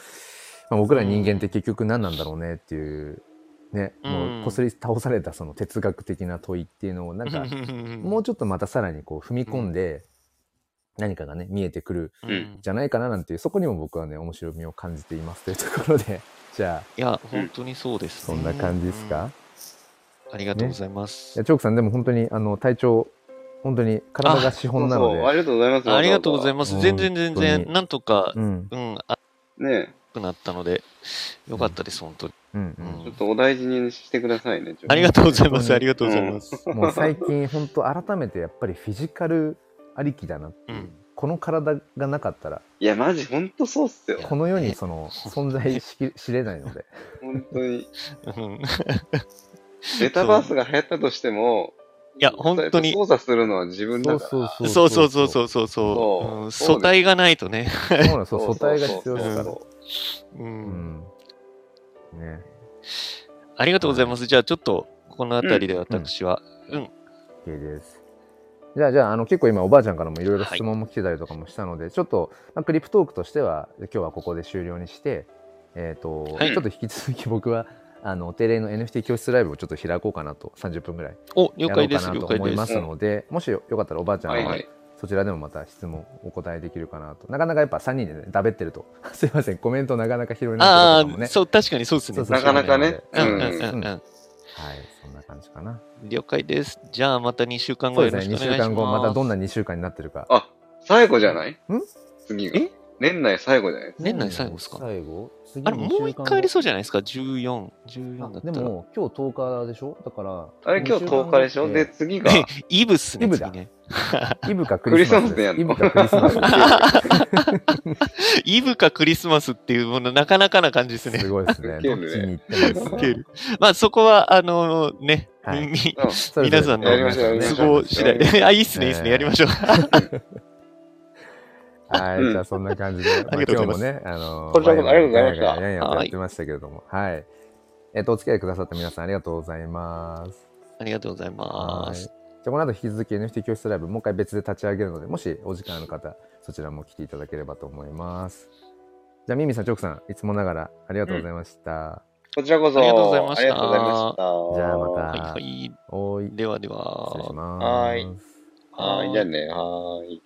まあ、僕ら人間って結局何なんだろうねっていうね、もうこすり倒されたその哲学的な問いっていうのをなんかもうちょっとまたさらにこう踏み込んで何かがね見えてくるじゃないかななんていうそこにも僕はね面白みを感じていますというところで。じゃあいや、本当にそうですね。そんな感じですか、うん。ありがとうございます。いや。チョークさんでも本当にあの体調本当に体が資本なので。そうそうありがとうございます。ありがとうございまます。うん。全然全然、に。なんとか、うん。うん。ね。くなったので、よかったです、本当に。うんうんちょっとお大事にしてくださいね。ありがとうございます。ありがとうございます。うん、もう最近本当改めてやっぱりフィジカルありきだなっていう、うんこの体がなかったらいや、マジ、ほんとそうっすよ。この世にその存在しきしれないので 本当に。うんメタバースが流行ったとしても、いや本当に操作するのは自分だから。そうそうそうそうそうそうそうそそうう。うんそう素体がないとね。そうなんですよ素体が必要ですからそうう。うんんね。ありがとうございます。じゃあちょっと、このあたりで私は、うん。OK です。じゃあじゃああの結構今おばあちゃんからもいろいろ質問も来てたりとかもしたので、ちょっと、まあ、クリプトークとしては今日はここで終了にしてえっ、と、はい。ちょっと引き続き僕はあのお手例の NFT 教室ライブをちょっと開こうかなと30分ぐらいお、了やろう解です、かなと思います。のでもしよよかったらおばあちゃんは、はいはい。そちらでもまた質問お答えできるかなとなかなかやっぱ3人でねだべってると すいませんコメントなかなか拾えないととかもねあ、そう、確かにそうですね。そうそうなかなかね。ううんんうんうんうん。うん。そんな感じかな。了解です。じゃあまた2週間後よそうですね、2ろしくお願いします。週間後、またどんな2週間になってるか。あ、最後じゃない？ん？次が。え？年内最後じゃない年内最後ですか最後次あれ、もう一回ありそうじゃないですか ?14。14だあったら。でも、今日10日でしょだから、あれ今日10日でしょで、次が。イブっすね、イブだ次ね。イブかクリスマス。イクリスマスでやんのブかクリスマス。イブかクリスマスっていうもの、なかなかな感じですね。すごいですね。どっちに行ってもですねウケるまあ、そこは、あのね、皆さんの都合次第で。あ、いいっすね、いいっすね。やりましょう。はい、うんじゃあそんな感じで、まあありがとうございます今日もね、あのこちらこそありがとうございましたやんやんやってましたけれども、はい。えっと、お付き合いくださった皆さんありがとうございます。ありがとうございはい。ます。じゃあこの後引き続き NFT 教室ライブもう一回別で立ち上げるので、もしお時間ある方、そちらも来ていただければと思います。じゃあミミさん、チョークさん、いつもながらありがとうございました。こちらこそ。ありがとうございましたありがとうございました。じゃあまたはいはい。おーい、ではで失礼しは。ます。はいはい、じゃあね。はーい。